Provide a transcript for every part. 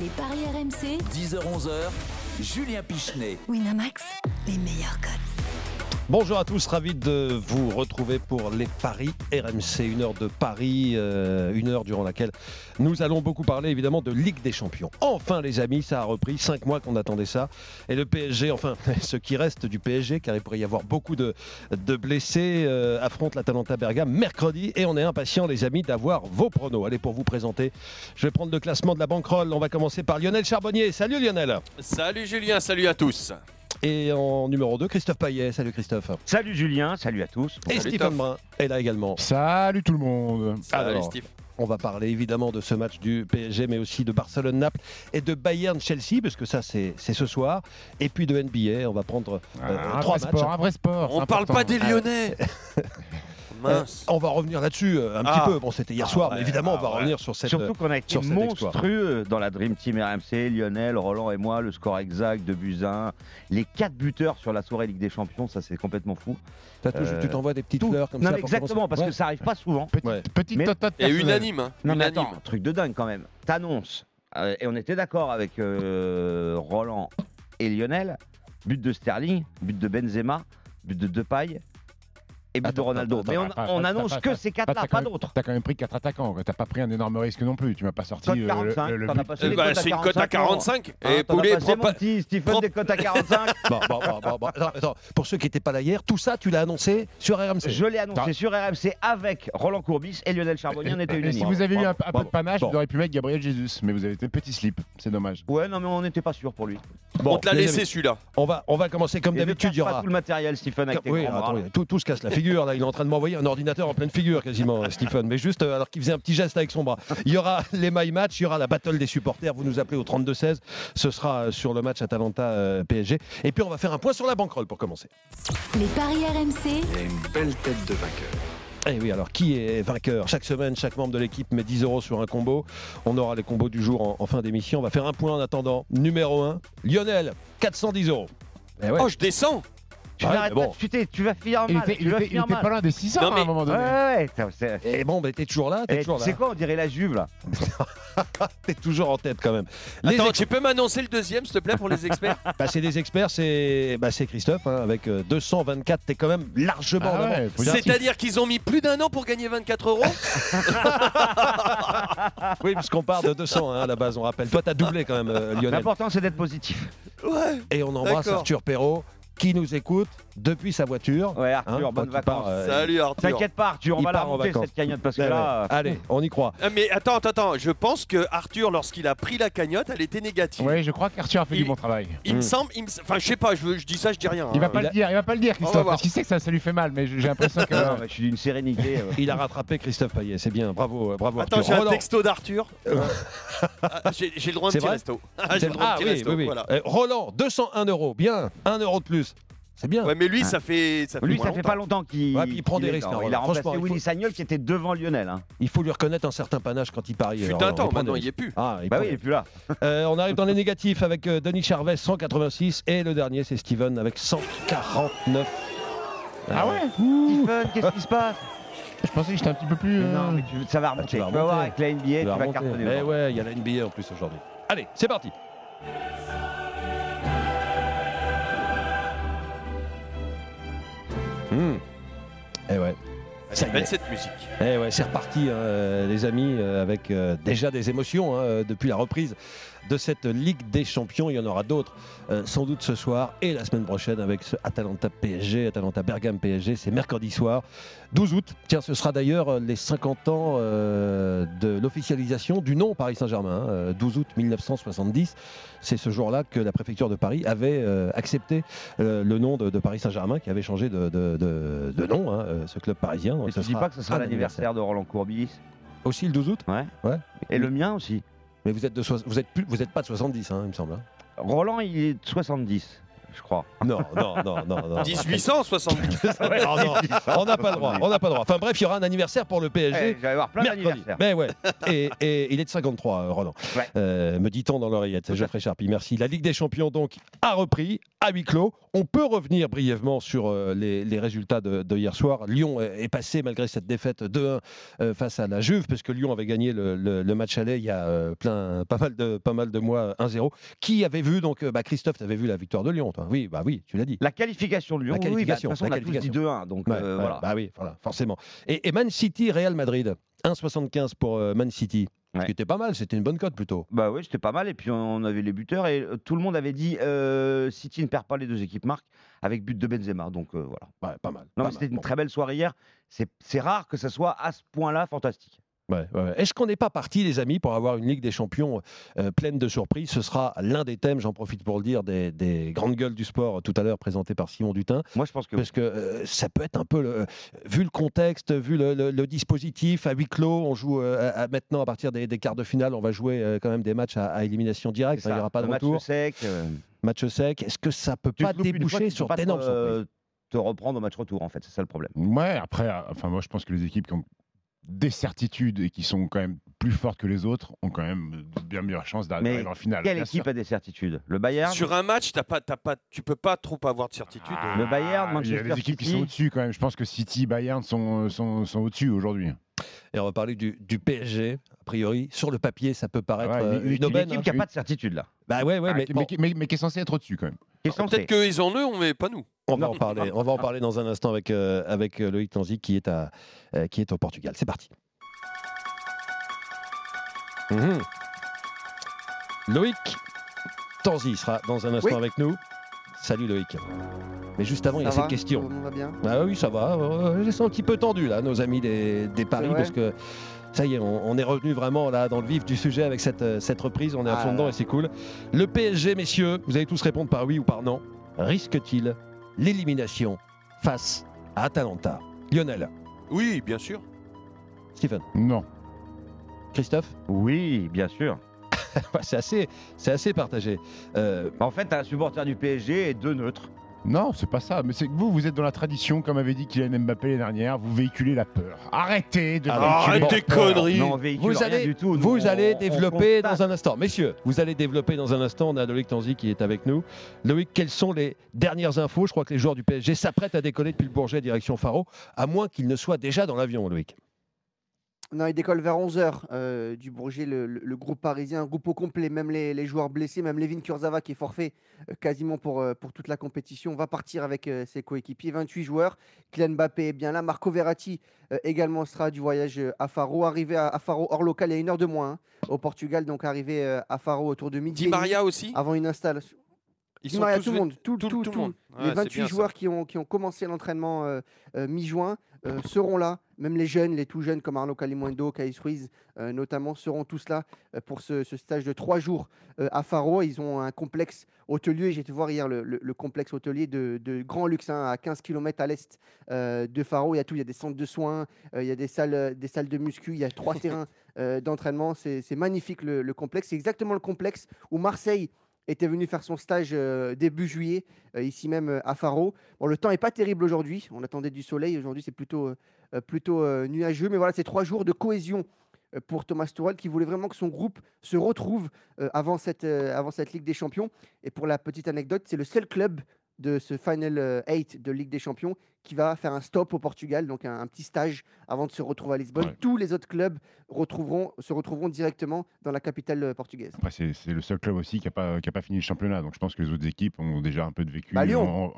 Les paris RMC, 10h-11h, Julien Pichenet. Winamax, les meilleurs cotes. Bonjour à tous, ravi de vous retrouver pour les paris RMC, une heure de Paris, euh, une heure durant laquelle nous allons beaucoup parler évidemment de Ligue des Champions. Enfin les amis, ça a repris, cinq mois qu'on attendait ça, et le PSG, enfin ce qui reste du PSG, car il pourrait y avoir beaucoup de, blessés, euh, affronte l'Atalanta Bergame mercredi, et on est impatients les amis d'avoir vos pronos. Allez pour vous présenter, je vais prendre le classement de la banquerolle, on va commencer par Lionel Charbonnier. Salut Lionel Salut Julien, salut à tous. Et en numéro 2, Christophe Paillet. Salut Christophe. Salut Julien, salut à tous. Et Salut, Stephen. Brun est là également. Salut tout le monde. Salut Alors, Steve. On va parler évidemment de ce match du PSG, mais aussi de Barcelone-Naples et de Bayern-Chelsea, parce que ça, c'est ce soir. Et puis de NBA, on va prendre euh, un trois vrai matchs. sport, un vrai sport. On c'est parle pas des Lyonnais. Mince. Euh, on va revenir là-dessus euh, un Ah. petit peu. Bon, c'était hier Ah soir, ouais, mais évidemment, ah on va ouais. revenir sur cette. Surtout qu'on a été cet exploit. monstrueux dans la Dream Team RMC, Lionel, Roland et moi, le score exact de Buzyn, les quatre buteurs sur la soirée Ligue des Champions, ça c'est complètement fou. T'as toujours- Euh, tu t'envoies des petites Tout. fleurs comme non ça. exactement, parce Ouais. que ça arrive pas souvent. Petite, Ouais. petite Mais- Et unanime. hein. Non mais unanime. attends, truc de dingue quand même. T'annonces, euh, et on était d'accord avec euh, Roland et Lionel, but de Sterling, but de Benzema, but de Depay et but de Ronaldo. mais on, annonce que ces quatre-là, pas d'autres. T'as quand même pris quatre attaquants. T'as pas pris un énorme risque non plus. Tu m'as pas sorti Cote euh, 45, le, le but. Eh à c'est une cote à 45. 45. Hein, Et Poulet passé, prend mon pas. petit Stephen prends- des cotes à 45. Bon, bon, bon, bon, bon. Attends, attends. Pour ceux qui n'étaient pas là hier, tout ça, tu l'as annoncé sur RMC. Je l'ai annoncé sur RMC avec Roland Courbis et Lionel Charbonnier, on était Et si unanimes. vous avez eu un, peu de panache, vous auriez pu mettre Gabriel Jesus, mais vous avez été petit slip. C'est dommage. Ouais, non, mais on n'était pas sûr pour lui. Bon, On te l'a laissé celui-là. On va, on va commencer comme d'habitude. Il y aura. tout le matériel, Stephen, avec tes Oui, bras. attends, tout, tout se casse la figure. Là, il est en train de m'envoyer un ordinateur en pleine figure quasiment, euh, Stephen. Mais juste euh, alors qu'il faisait un petit geste avec son bras. Il y aura les my match, il y aura la battle des supporters. Vous nous appelez au 32-16. Ce sera euh, sur le match Atalanta-PSG. Et puis on va faire un point sur la banquerolle pour commencer. Les paris RMC, Il a une belle tête de vainqueur. Et oui, alors qui est vainqueur Chaque semaine, chaque membre de l'équipe met 10 euros sur un combo. On aura les combos du jour en, en fin d'émission. On va faire un point en attendant. Numéro 1, Lionel, 410 euros. Eh ouais. Oh, je descends. Tu Ouais, n'arrêtes mais pas de chuter, tu vas finir Il mal. était, tu il vas était- il finir était mal. pas loin des 600 Non, à mais- un moment donné. ouais, ouais, c'est- Et bon, ben t'es toujours là, t'es Eh, toujours C'est là. quoi, on dirait la Juve là T'es toujours en tête quand même. Les Attends, ex- tu peux m'annoncer le deuxième, s'il te plaît, pour les experts bah, c'est des experts, c'est bah, c'est Christophe hein, avec euh, 224. T'es quand même largement en Ah ouais. C'est-à-dire qu'ils ont mis plus d'un an pour gagner 24 euros Oui, puisqu'on part de 200 hein, à la base, on rappelle. Toi, t'as doublé quand même, euh, Lionel. L'important c'est d'être positif. Ouais. Et on embrasse. Arthur Perrault qui nous écoute depuis sa voiture. Ouais, Hein, Arthur, il part, vacances. euh, Salut Arthur. T'inquiète pas, Arthur, on il va la part en monter vacances. cette cagnotte parce que Ouais, là. ouais. Allez, on y croit. Ah, Mais attends, attends, attends. Je pense que Arthur, lorsqu'il a pris la cagnotte, elle était négative. Ouais, je crois qu'Arthur a fait Il- du bon travail. Il me Mm. semble, il me- enfin, je sais pas, je, dis ça, je dis rien. Il va hein. pas il le a- dire, il va pas le dire, va Christophe, parce qu'il sait que ça, ça lui fait mal, mais j'ai l'impression que. Non, mais je suis d'une sérénité. euh. Il a rattrapé Christophe Payet, c'est bien. Bravo, euh, bravo Attends, j'ai un texto d'Arthur. Ah, j'ai le droit de petit resto. Ah, j'ai le droit de petit oui, resto. oui, oui. Euh, Roland, 201 euros. Bien, 1 euro de plus. C'est bien. Ouais, mais lui, ça fait. Ça fait Lui, pas longtemps qu'il. Ouais, il prend des risques, hein, Il a remplacé Willy Sagnol qui était devant Lionel. hein. Il faut lui reconnaître un certain panache quand il parie. Fut euh, un Roland. temps, prend maintenant il y est plus. Ah, il Bah prend oui, il des est plus là. Euh, on arrive dans les négatifs avec euh, Denis Charvet, 186. Et le dernier, c'est Steven avec 149. Ah ouais? Stephen, qu'est-ce qui se passe? Je pensais que j'étais un petit peu plus. Mais euh, Non, mais tu- ça va remonter. tu vas Tu vas voir remonter. avec la NBA, tu Tu vas vas remonter. cartonner. Mais dedans. ouais, il y a la NBA en plus aujourd'hui. Allez, c'est parti. Hmm. Eh ouais. Ça C'est y est. belle cette musique. Eh ouais, c'est reparti, hein, les amis, euh, avec euh, déjà des émotions hein, depuis la reprise de cette Ligue des Champions. Il y en aura d'autres, euh, sans doute ce soir et la semaine prochaine avec ce Atalanta PSG, Atalanta Bergame PSG. C'est mercredi soir, 12 août. Tiens, ce sera d'ailleurs euh, les 50 ans euh, de l'officialisation du nom Paris Saint-Germain, hein, euh, 12 août 1970. C'est ce jour-là que la préfecture de Paris avait euh, accepté le nom de, de Paris Saint-Germain, qui avait changé de, de- de- de nom, hein, ce club parisien. Donc Et ce tu dis pas que ce sera l'anniversaire de Roland Courbis? Aussi le 12 août? Ouais. Ouais. Et le mien aussi. Mais vous êtes, de vous êtes, plus, vous êtes pas de 70, hein, il me semble. hein. Roland, il est de 70. je crois. Non, non, non, non. non. 1870. Oh, non, on n'a pas le droit. On n'a pas le droit. Enfin bref, il y aura un anniversaire pour le PSG. Eh, J'allais avoir plein Mercredi. d'anniversaires. Mais ouais. Et, et il est de 53, euh, Roland. Ouais. Euh, me dit-on dans l'oreillette. Geoffrey Charpie, merci. La Ligue des Champions, donc, a repris à huis clos. On peut revenir brièvement sur euh, les, les résultats de, de hier soir. Lyon est passé, malgré cette défaite 2-1 euh, face à la Juve, parce que Lyon avait gagné le, le- le match aller il y a euh, plein, pas, mal de, pas mal de mois, 1-0. Qui avait vu, donc, bah, Christophe, tu avais vu la victoire de Lyon, toi Oui, bah oui, tu l'as dit. La qualification de Lyon, La oui, bah, de toute qualification, façon, on la a tous dit qualification. 2-1. Donc Ouais, euh, voilà. Bah oui, voilà, forcément. Et, et Man City, Real Madrid, 1,75 pour Man City. Ce Ouais. qui était pas mal, c'était une bonne cote plutôt. Bah oui, c'était pas mal. Et puis on avait les buteurs et euh, tout le monde avait dit euh, City ne perd pas les deux équipes marques avec but de Benzema. Donc euh, voilà. Ouais, pas mal. Non, c'était une très belle soirée hier. C'est c'est rare que ça soit à ce point-là fantastique. Ouais, ouais, ouais. Est-ce qu'on n'est pas parti, les amis, pour avoir une Ligue des Champions euh, pleine de surprises? Ce sera l'un des thèmes, j'en profite pour le dire, des, des grandes gueules du sport euh, tout à l'heure présenté par Simon Dutin. Moi, je pense que. Parce que euh, ça peut être un peu, le- vu le contexte, vu le, le- le dispositif, à huis clos, on joue euh, à- maintenant à partir des, des quarts de finale, on va jouer euh, quand même des matchs à, à élimination directe, hein, il n'y aura pas de match retour, sec. euh, match sec. Est-ce que ça peut tu pas fois, déboucher tu sur d'énormes surprises euh, te reprendre au match retour, en fait. C'est ça le problème. Ouais, après, euh, enfin, moi, je pense que les équipes qui ont des certitudes et qui sont quand même plus fortes que les autres ont quand même de bien meilleures chances d'arriver en finale. Quelle équipe sûr. a des certitudes? Le Bayern? Sur un match, t'as pas, t'as pas, tu peux pas trop avoir de certitude. Ah, Le Bayern, Il y a Manchester des équipes qui City. sont au-dessus quand même. Je pense que City, Bayern sont, sont, sont au-dessus aujourd'hui. Et on va parler du, du PSG. A priori, sur le papier, ça peut paraître Ouais, euh, une- aubaine. Une équipe hein. qui n'a pas de certitude là. Bah ouais, ouais, Ah, mais, mais, bon, qui- mais- mais qui est censé être au-dessus quand même. Qui est censée. Peut-être qu'ils en ont, mais pas nous. on va en parler. On va en parler dans un instant avec euh, avec euh, Loïc Tanzi qui est à euh, qui est au Portugal. C'est parti. Mhm. Loïc Tanzi sera dans un instant Oui. avec nous. Salut Loïc. Mais juste avant, il y a va cette question. Tout le monde va bien Ah oui, ça va. Euh, Ils sont un petit peu tendus là, nos amis des, des paris, parce que ça y est, on, on est revenu vraiment là dans le vif du sujet avec cette, euh, cette reprise. On est à Ah fond là dedans là. et c'est cool. Le PSG, messieurs, vous allez tous répondre par oui ou par non. Risque-t-il l'élimination face à Atalanta? Lionel, Oui, bien sûr. Stephen, Non. Christophe Oui, bien sûr. C'est assez, c'est assez partagé. Euh, En fait, t'as un supporter du PSG et deux neutres. Non, c'est pas ça. Mais c'est que vous, vous êtes dans la tradition, comme avait dit Kylian Mbappé l'année dernière, vous véhiculez la peur. Arrêtez de Alors, véhiculer arrête la tes peur. conneries. Non, on véhicule Vous rien allez- du tout. Nous, Vous on- allez développer dans un instant. Messieurs, vous allez développer dans un instant. On a Loïc Tanzi qui est avec nous. Loïc, quelles sont les dernières infos? Je crois que les joueurs du PSG s'apprêtent à décoller depuis le Bourget direction Faro, à moins qu'ils ne soient déjà dans l'avion, Loïc. Non, il décolle vers 11h du Bourget, le, le- le groupe parisien, un groupe au complet, même les, les joueurs blessés, même Levin Kurzawa qui est forfait euh, quasiment pour, euh, pour toute la compétition, va partir avec euh, ses coéquipiers, 28 joueurs. Kylian Mbappé est bien là, Marco Verratti euh, également sera du voyage euh, à Faro, arrivé à, à Faro hors local il y a une heure de moins hein, au Portugal, donc arrivé euh, à Faro autour de midi. Di Maria aussi. Avant une installation. Ils Di Maria, tous tout le monde, tout, tout- tout, tout le tout. Les Ouais, c'est 28 bien ça. joueurs qui ont, qui ont commencé l'entraînement euh, euh, mi-juin euh, seront là. Même les jeunes, les tout jeunes comme Arnaud Calimundo, Caïs Ruiz notamment, seront tous là pour ce, ce stage de trois jours à Faro. Ils ont un complexe hôtelier. J'ai été voir hier le, le- le complexe hôtelier de, de grand luxe hein, à 15 km à l'est de Faro. Il y a tout. Il y a des centres de soins, il y a des salles, des salles de muscu, il y a trois terrains d'entraînement. C'est c'est magnifique le, le complexe. C'est exactement le complexe où Marseille était venu faire son stage euh, début juillet, euh, ici même euh, à Faro. Bon, le temps n'est pas terrible aujourd'hui. On attendait du soleil. Aujourd'hui, c'est plutôt, nuageux. Mais voilà, c'est trois jours de cohésion pour Thomas Tuchel qui voulait vraiment que son groupe se retrouve avant, cette, avant cette Ligue des Champions. Et pour la petite anecdote, c'est le seul club de ce Final 8 de Ligue des Champions qui va faire un stop au Portugal, donc un, un petit stage avant de se retrouver à Lisbonne. Ouais. Tous les autres clubs retrouveront, se retrouveront directement dans la capitale euh, portugaise. Après, c'est c'est le seul club aussi qui n'a pas, qui a pas fini le championnat. Donc je pense que les autres équipes ont déjà un peu de vécu. Bah, Lyon. en-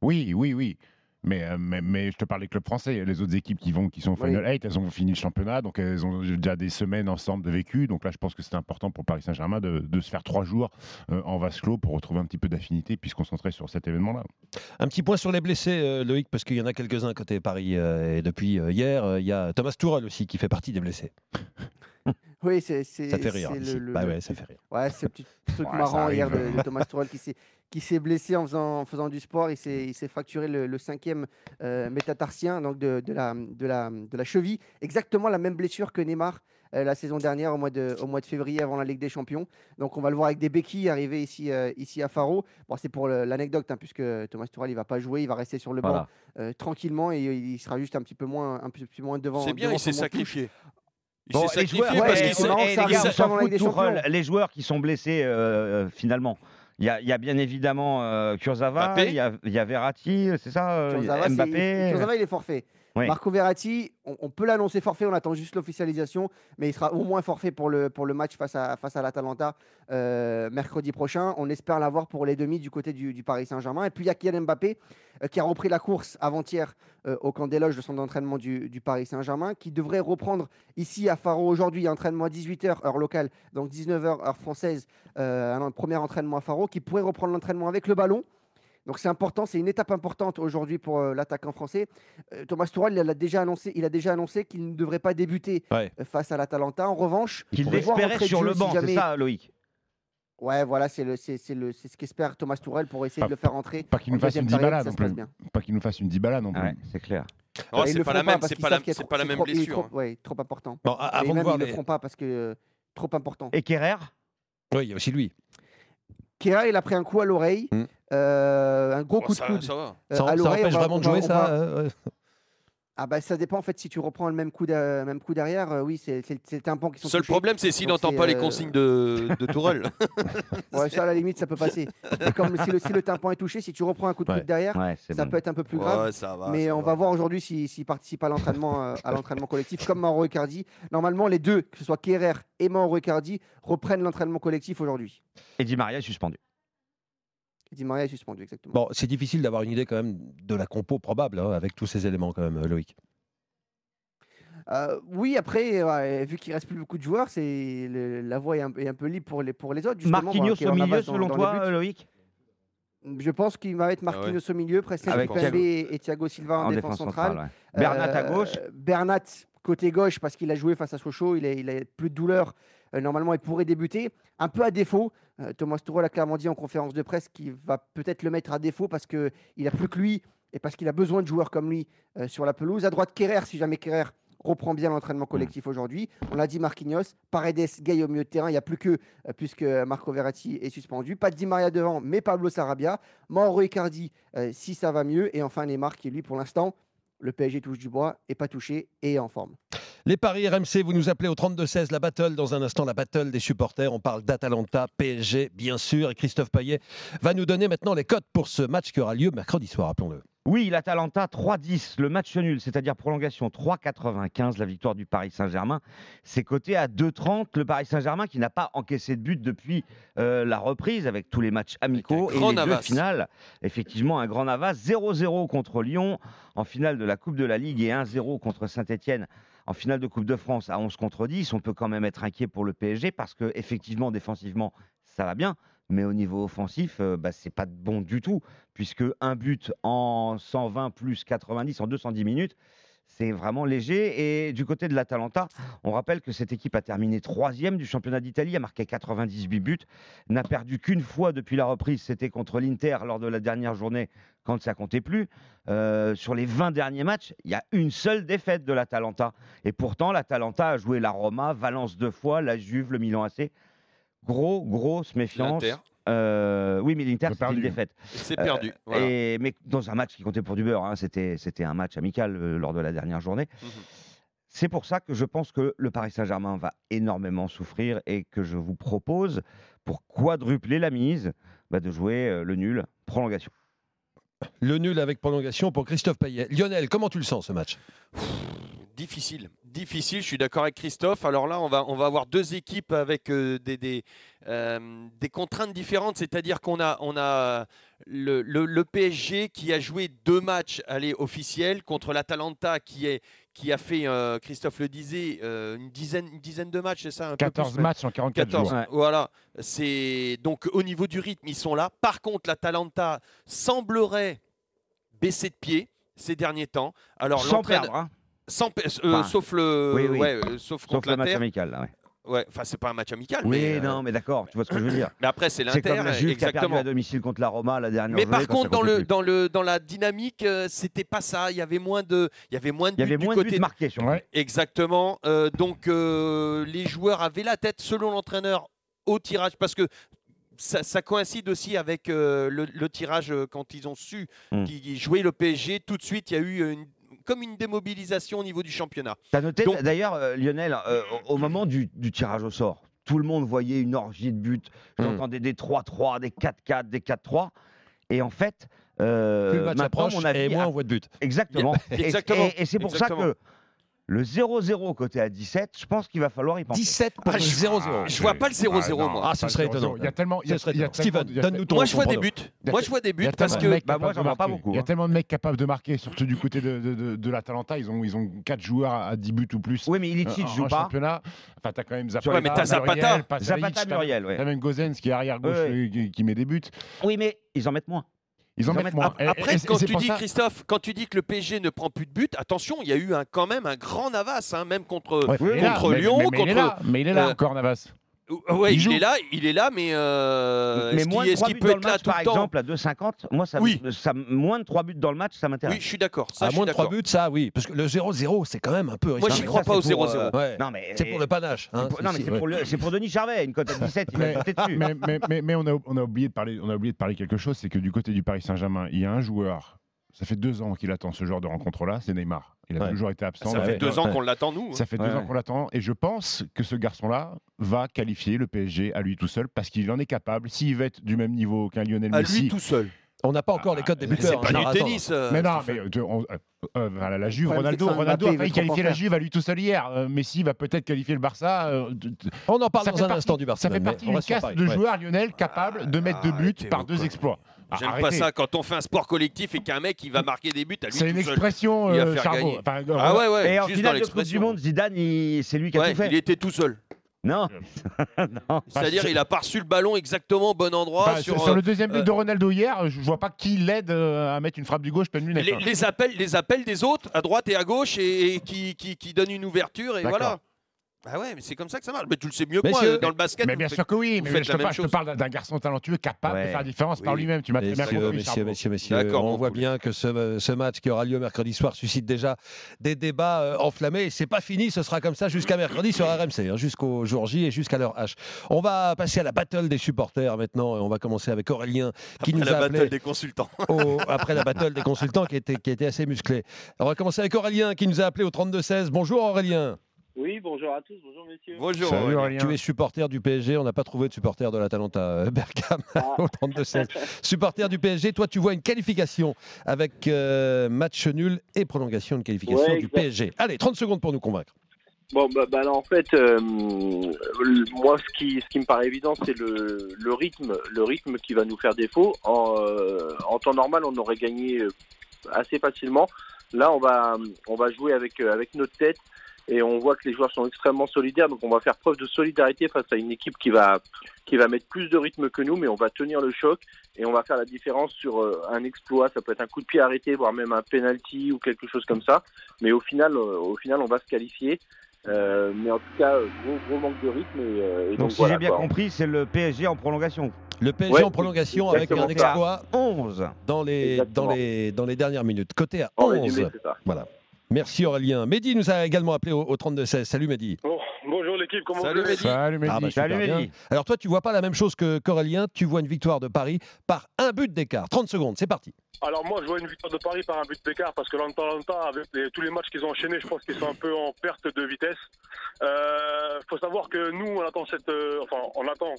Oui, oui, oui. Mais, euh, mais, mais je te parle des clubs français. Les autres équipes qui, vont, qui sont au Oui. Final 8, elles ont fini le championnat. Donc elles ont déjà des semaines ensemble de vécu. Donc là, je pense que c'est important pour Paris Saint-Germain de, de se faire trois jours euh, en vase clos pour retrouver un petit peu d'affinité puis se concentrer sur cet événement-là. Un petit point sur les blessés, euh, Loïc, parce qu'il y en a quelques-uns côté Paris. euh, et depuis euh, hier, euh, il y a Thomas Tourelle aussi qui fait partie des blessés. Oui, c'est c'est- Ça fait rire. c'est le- le- bah le ouais, ça fait rire. Ouais, c'est un petit truc Ouais, ça marrant hier arrive. de, de Thomas Tuchel qui s'est qui s'est blessé en faisant, en faisant du sport. Il s'est il s'est fracturé le, le cinquième euh, métatarsien donc de, de la, de, la, de la cheville. Exactement la même blessure que Neymar euh, la saison dernière au mois, de, au mois de février avant la Ligue des Champions. Donc on va le voir avec des béquilles arriver ici, euh, ici à Faro. Bon, c'est pour le- l'anecdote, hein, puisque Thomas Tuchel il va pas jouer, il va rester sur le banc Voilà. euh, tranquillement et il sera juste un petit peu moins, un peu plus moins devant. C'est bien, devant il s'est son banc touche. sacrifié. Bon, les joueurs, ouais, parce les gars, Tourelle. Les qui sont blessés euh, euh, finalement. Il y, a, il y a bien évidemment euh, Kurzawa, il y a, il y a Verratti, c'est ça Kurzawa, c'est- Mbappé. Kurzawa, il est forfait. Marco Verratti, on, peut l'annoncer forfait, on attend juste l'officialisation, mais il sera au moins forfait pour le, match face à, l'Atalanta euh, mercredi prochain. On espère l'avoir pour les demi du côté du, Paris Saint-Germain. Et puis il y a Kylian Mbappé euh, qui a repris la course avant-hier euh, au camp des loges de son entraînement du, du Paris Saint-Germain, qui devrait reprendre ici à Faro aujourd'hui, entraînement à 18h heure locale, donc 19h heure française, un premier entraînement à Faro, qui pourrait reprendre l'entraînement avec le ballon. Donc c'est important, c'est une étape importante aujourd'hui pour euh, l'attaquant français. Euh, Thomas Tuchel, il a déjà annoncé, il a déjà annoncé qu'il ne devrait pas débuter Ouais. euh, face à l'Atalanta. En revanche, Qu'il on va voir l'espérait sur le si banc, c'est jamais- ça Loïc? Ouais, voilà, c'est le, c'est, c'est le, c'est ce qu'espère Thomas Tuchel pour essayer Pas- de le faire entrer. Pas qu'il nous fasse une Dybala non plus. Pas qu'il nous fasse une Dybala non plus. C'est clair. Oh, c'est pas la même, c'est pas la, c'est pas la c'est même il blessure. trop- ouais, trop important. Bon, a- Et avant de même, voir ils ne le feront pas parce que euh, trop important. Et Kerrer? Oui, il y a aussi lui. Kera, il a pris un coup à l'oreille, Hmm. Euh, un gros Oh, coup de ça, coude ça va. euh, Ça, empêche va- vraiment de va- jouer ça va- euh. Ah bah ça dépend en fait si tu reprends le même coup, d'a- même coup derrière, euh, oui c'est le tympan qui sont Seul touchés. problème, c'est s'il n'entend pas les consignes de, de Tourelle. Ouais, ça à la limite ça peut passer. Et comme si le, si le tympan est touché, si tu reprends un coup de Ouais. coude derrière, Ouais, ça bon. peut être un peu plus grave. Ouais, ça va. mais ça on va voir aujourd'hui s'il s'il participe à l'entraînement euh, à l'entraînement collectif comme Mauro Icardi. Normalement les deux, que ce soit Kerrer et Mauro Icardi, reprennent l'entraînement collectif aujourd'hui. Et Di Maria est suspendu. Di Maria est suspendu exactement. Bon, c'est difficile d'avoir une idée quand même de la compo probable hein, avec tous ces éléments quand même, euh, Loïc. Euh, oui, après, ouais, vu qu'il reste plus beaucoup de joueurs, c'est le- la voie est un, est un peu libre pour les, pour les autres. Marquinhos au milieu, dans- selon dans toi, euh, Loïc? Je pense qu'il va mettre Ah ouais. Marquinhos au milieu, Presnel Avec Thiago- et, et Thiago Silva en, défense, centrale. ouais. Bernat à gauche. Bernat côté gauche parce qu'il a joué face à Sochaux, il a, il a plus de douleur. Euh, normalement, il pourrait débuter. Un peu à défaut. Euh, Thomas Tuchel a clairement dit en conférence de presse qu'il va peut-être le mettre à défaut parce qu'il a plus que lui et parce qu'il a besoin de joueurs comme lui euh, sur la pelouse. À droite, Kerrer, si jamais Kerrer reprend bien l'entraînement collectif aujourd'hui. On l'a dit, Marquinhos, Paredes, Gay au milieu de terrain. Il n'y a plus que, euh, puisque Marco Verratti est suspendu. Pas de Di Maria devant, mais Pablo Sarabia. Mauro Icardi, euh, si ça va mieux. Et enfin, Neymar, qui lui, pour l'instant, le PSG touche du bois, est pas touché et est en forme. Les paris RMC, vous nous appelez au 32-16, la battle. Dans un instant, la battle des supporters. On parle d'Atalanta, PSG, bien sûr. Et Christophe Payet va nous donner maintenant les cotes pour ce match qui aura lieu mercredi soir, rappelons-le. Oui, l'Atalanta 3-10, le match nul, c'est-à-dire prolongation 3-95, la victoire du Paris Saint-Germain. C'est coté à 2-30, le Paris Saint-Germain qui n'a pas encaissé de but depuis euh, la reprise avec tous les matchs amicaux et grand les deux Navas. finales. Effectivement, un grand Navas, 0-0 contre Lyon en finale de la Coupe de la Ligue et 1-0 contre Saint-Etienne en finale de Coupe de France à 11 contre 10. On peut quand même être inquiet pour le PSG parce que effectivement, défensivement, ça va bien. Mais au niveau offensif, euh, bah, c'est pas bon du tout, puisque un but en 120 plus 90 en 210 minutes, c'est vraiment léger. Et du côté de l'Atalanta, on rappelle que cette équipe a terminé troisième du championnat d'Italie, a marqué 98 buts, n'a perdu qu'une fois depuis la reprise, c'était contre l'Inter lors de la dernière journée quand ça comptait plus. Euh, sur les 20 derniers matchs, il y a une seule défaite de l'Atalanta. Et pourtant, l'Atalanta a joué la Roma, Valence deux fois, la Juve, le Milan AC. Gros, grosse méfiance. Euh, oui, mais l'Inter, une perdu. défaite. C'est Euh, perdu. voilà. Et, mais dans un match qui comptait pour du beurre, hein, c'était, c'était un match amical euh, lors de la dernière journée. Mhm. C'est pour ça que je pense que le Paris Saint-Germain va énormément souffrir et que je vous propose, pour quadrupler la mise, bah, de jouer euh, le nul, prolongation. Le nul avec prolongation pour Christophe Payet. Lionel, comment tu le sens ce match? Difficile, difficile. Je suis d'accord avec Christophe. Alors là, on va, avoir deux équipes avec euh, euh, des contraintes différentes. C'est-à-dire qu'on a, on a le, le- le PSG qui a joué deux matchs allez, officiels contre l'Atalanta qui, est, qui a fait, euh, Christophe le disait, euh, une, dizaine, une dizaine de matchs, c'est ça un peu 14 plus, même. matchs en 44 14. jours. Ouais. Voilà. C'est donc au niveau du rythme, ils sont là. Par contre, l'Atalanta semblerait baisser de pied ces derniers temps. Alors Sans perdre, hein, sans euh, Enfin, sauf le oui, oui. ouais, euh, sauf sauf contre le match amical. là, ouais. Ouais, enfin, c'est pas un match amical. Oui, mais, euh, non, mais d'accord, tu vois ce que je veux dire. mais après, c'est C'est comme l'Inter, la Juve qui a perdu exactement. à domicile contre la Roma la dernière Mais par contre, dans le, plus. dans, le, dans la dynamique, euh, c'était pas ça. Il y avait moins de, il y avait moins de Il y avait du moins de buts marqués sur Ouais. Exactement. Euh, donc euh, les joueurs avaient la tête, selon l'entraîneur, au tirage, parce que ça, ça coïncide aussi avec euh, le, le tirage euh, quand ils ont su Hmm. qu'ils jouaient le PSG. Tout de suite, il y a eu une, comme une démobilisation au niveau du championnat. T'as noté d'ailleurs, euh, Lionel, euh, au moment du, du tirage au sort, tout le monde voyait une orgie de buts. J'entendais des 3-3, des 4-4, des 4-3. Et en fait, euh, Plus le match approche mon avis, et moins a- on voit de but. Exactement. Et- Exactement. Et, et c'est pour Exactement. ça que le 0-0 côté à 17, je pense qu'il va falloir y penser. 17 pour Ah, le je- 0-0. Je vois pas le 0-0, non, moi. Ah, ce serait 0-0. étonnant. Il y a tellement. il y a- il y Steven, donne-nous ton Moi, je vois des buts. Moi, je vois des buts parce que de mecs Bah, moi, capables j'en de vois pas marquer. beaucoup, Il y a hein. tellement de mecs capables de marquer, surtout du côté de, de, de, de l'Atalanta. Ils ont, ils ont 4 joueurs à 10 buts ou plus. Oui, mais Ilicic joue pas. championnat. Enfin, t'as quand même Zapata. Ouais, mais t'as Zapata. Zapata, Muriel. T'as même Gozens qui est arrière gauche Ouais, euh, qui met des buts. Oui, mais ils en mettent moins. Ils en mettent moins. Après, et quand tu dis, ça- Christophe, quand tu dis que le PSG ne prend plus de buts, attention, il y a eu un, quand même un grand Navas, hein, même contre. Ouais, là, mais- Lyon, mais- mais il est contre- là, mais il est là euh, encore Navas. Ouais, Il il, est là, il est là, mais, euh, mais est-ce moins qu'il de est-ce 3 qu'il buts peut dans le être là match, tout par le temps exemple, à 2,50, moi, ça, Oui. ça, moins de 3 buts dans le match, ça m'intéresse. Oui, je suis d'accord. À je suis moins de 3 d'accord. buts, ça, oui. Parce que le 0-0, c'est quand même un peu Moi, mais crois pas au c'est pour, 0-0. Ouais. Non, mais C'est pour le panache. hein, c'est pour- non, mais c'est- pour, le- c'est pour Denis Charvet, une cote à 17, il va dessus. mais, mais, mais, mais on, a, on, a oublié de parler, on a oublié de parler quelque chose, c'est que du côté du Paris Saint-Germain, il y a un joueur, ça fait deux ans qu'il attend ce genre de rencontre-là, c'est Neymar. Il a Ouais. toujours été absent. Ça fait deux ans qu'on l'attend, nous. hein. Ça fait deux ans qu'on l'attend et je pense que ce garçon-là va qualifier le PSG à lui tout seul parce qu'il en est capable. S'il veut être du même niveau qu'un Lionel À Messi, lui tout seul. On n'a pas encore les codes des Mais Mais C'est buteurs. pas hein, du tennis. euh, mais non, mais euh, on- euh, euh, voilà, la Juve, Ronaldo, Ronaldo a il failli qualifier la. Juve à lui tout seul hier. Euh, Messi va peut-être qualifier le Barça. euh, On en parle ça dans fait un partie- instant du Ça Barcelone. fait partie d'une caste de ouais. joueurs, Lionel, capables de mettre deux buts par deux exploits. Ah, J'aime pas ça quand on fait un sport collectif et qu'un mec il va marquer des buts à lui C'est une tout seul. expression, Il va euh, faire Charbot. gagner. Enfin, euh, Ah ouais, ouais. Et en juste dans finale de Coupe du. Monde, Zidane, il- c'est lui qui a Ouais, tout fait. il était tout seul. Non, non. C'est-à-dire, il a pas reçu le ballon exactement au bon endroit. Sur, sur, euh, le deuxième but euh, de Ronaldo hier, je vois pas qui l'aide euh, à mettre une frappe du gauche pleine lunette. les, hein. les appels, les appels des autres à droite et à gauche et, et qui, qui, qui donnent une ouverture et voilà. Ah ouais, mais c'est comme ça que ça marche. Mais tu le sais mieux que moi dans le basket. Mais bien sûr que oui, mais je la te, parle, d'un garçon talentueux capable de faire la différence par lui-même. Tu m'as très bien compris. messieurs, messieurs, on voit bien que ce, ce match qui aura lieu mercredi soir suscite déjà des débats euh, enflammés. Et c'est pas fini, ce sera comme ça jusqu'à mercredi sur RMC, hein, jusqu'au jour J et jusqu'à l'heure H. On va passer à la battle des supporters maintenant. Et on va commencer avec Aurélien qui Après nous la a battle appelé des consultants. après la battle des consultants qui était, qui était assez musclée. On va commencer avec Aurélien qui nous a appelé au 32-16. Bonjour Aurélien. Oui, bonjour à tous, bonjour messieurs. Bonjour. Salut Aurélien. Aurélien. Tu es supporter du PSG. On n'a pas trouvé de supporter de l'Atalanta euh, Bergame Ah. au 32-16. supporter du PSG, toi tu vois une qualification avec euh, match nul et prolongation de qualification Ouais, du exact. PSG. Allez, 30 secondes pour nous convaincre. Bon, bah, bah là, en fait, euh, le- moi, ce qui, ce qui me paraît évident, c'est le, le rythme, le rythme qui va nous faire défaut. En, euh, en temps normal, on aurait gagné assez facilement. Là, on va, on va jouer avec, euh, avec notre tête et on voit que les joueurs sont extrêmement solidaires. Donc, on va faire preuve de solidarité face à une équipe qui va, qui va mettre plus de rythme que nous, mais on va tenir le choc et on va faire la différence sur euh, un exploit. Ça peut être un coup de pied arrêté, voire même un penalty ou quelque chose comme ça. Mais au final, euh, au final, on va se qualifier. Euh, mais en tout cas, gros, gros manque de rythme. Et, euh, et Donc, donc, si voilà, j'ai bien quoi. compris, c'est le PSG en prolongation. Le PSG Ouais, en prolongation avec un exploit 11. dans les, Exactement. dans, les, dans les dernières minutes. Côté à En 11. résumé, c'est ça. Voilà. Merci Aurélien. Mehdi nous a également appelé au, au 32-16. Salut Mehdi. Bon, bonjour l'équipe, comment Salut vous allez Mehdi. Salut Mehdi. Ah bah, Salut. Mehdi. Alors toi, tu vois pas la même chose que qu'Aurélien. Tu vois une victoire de Paris par un but d'écart. 30 secondes, c'est parti. Alors moi je vois une victoire de Paris par un but d'écart parce que l'Atalanta avec les- tous les matchs qu'ils ont enchaînés, je pense qu'ils sont un peu en perte de vitesse. Euh, faut savoir que nous on attend cette, euh, enfin on attend,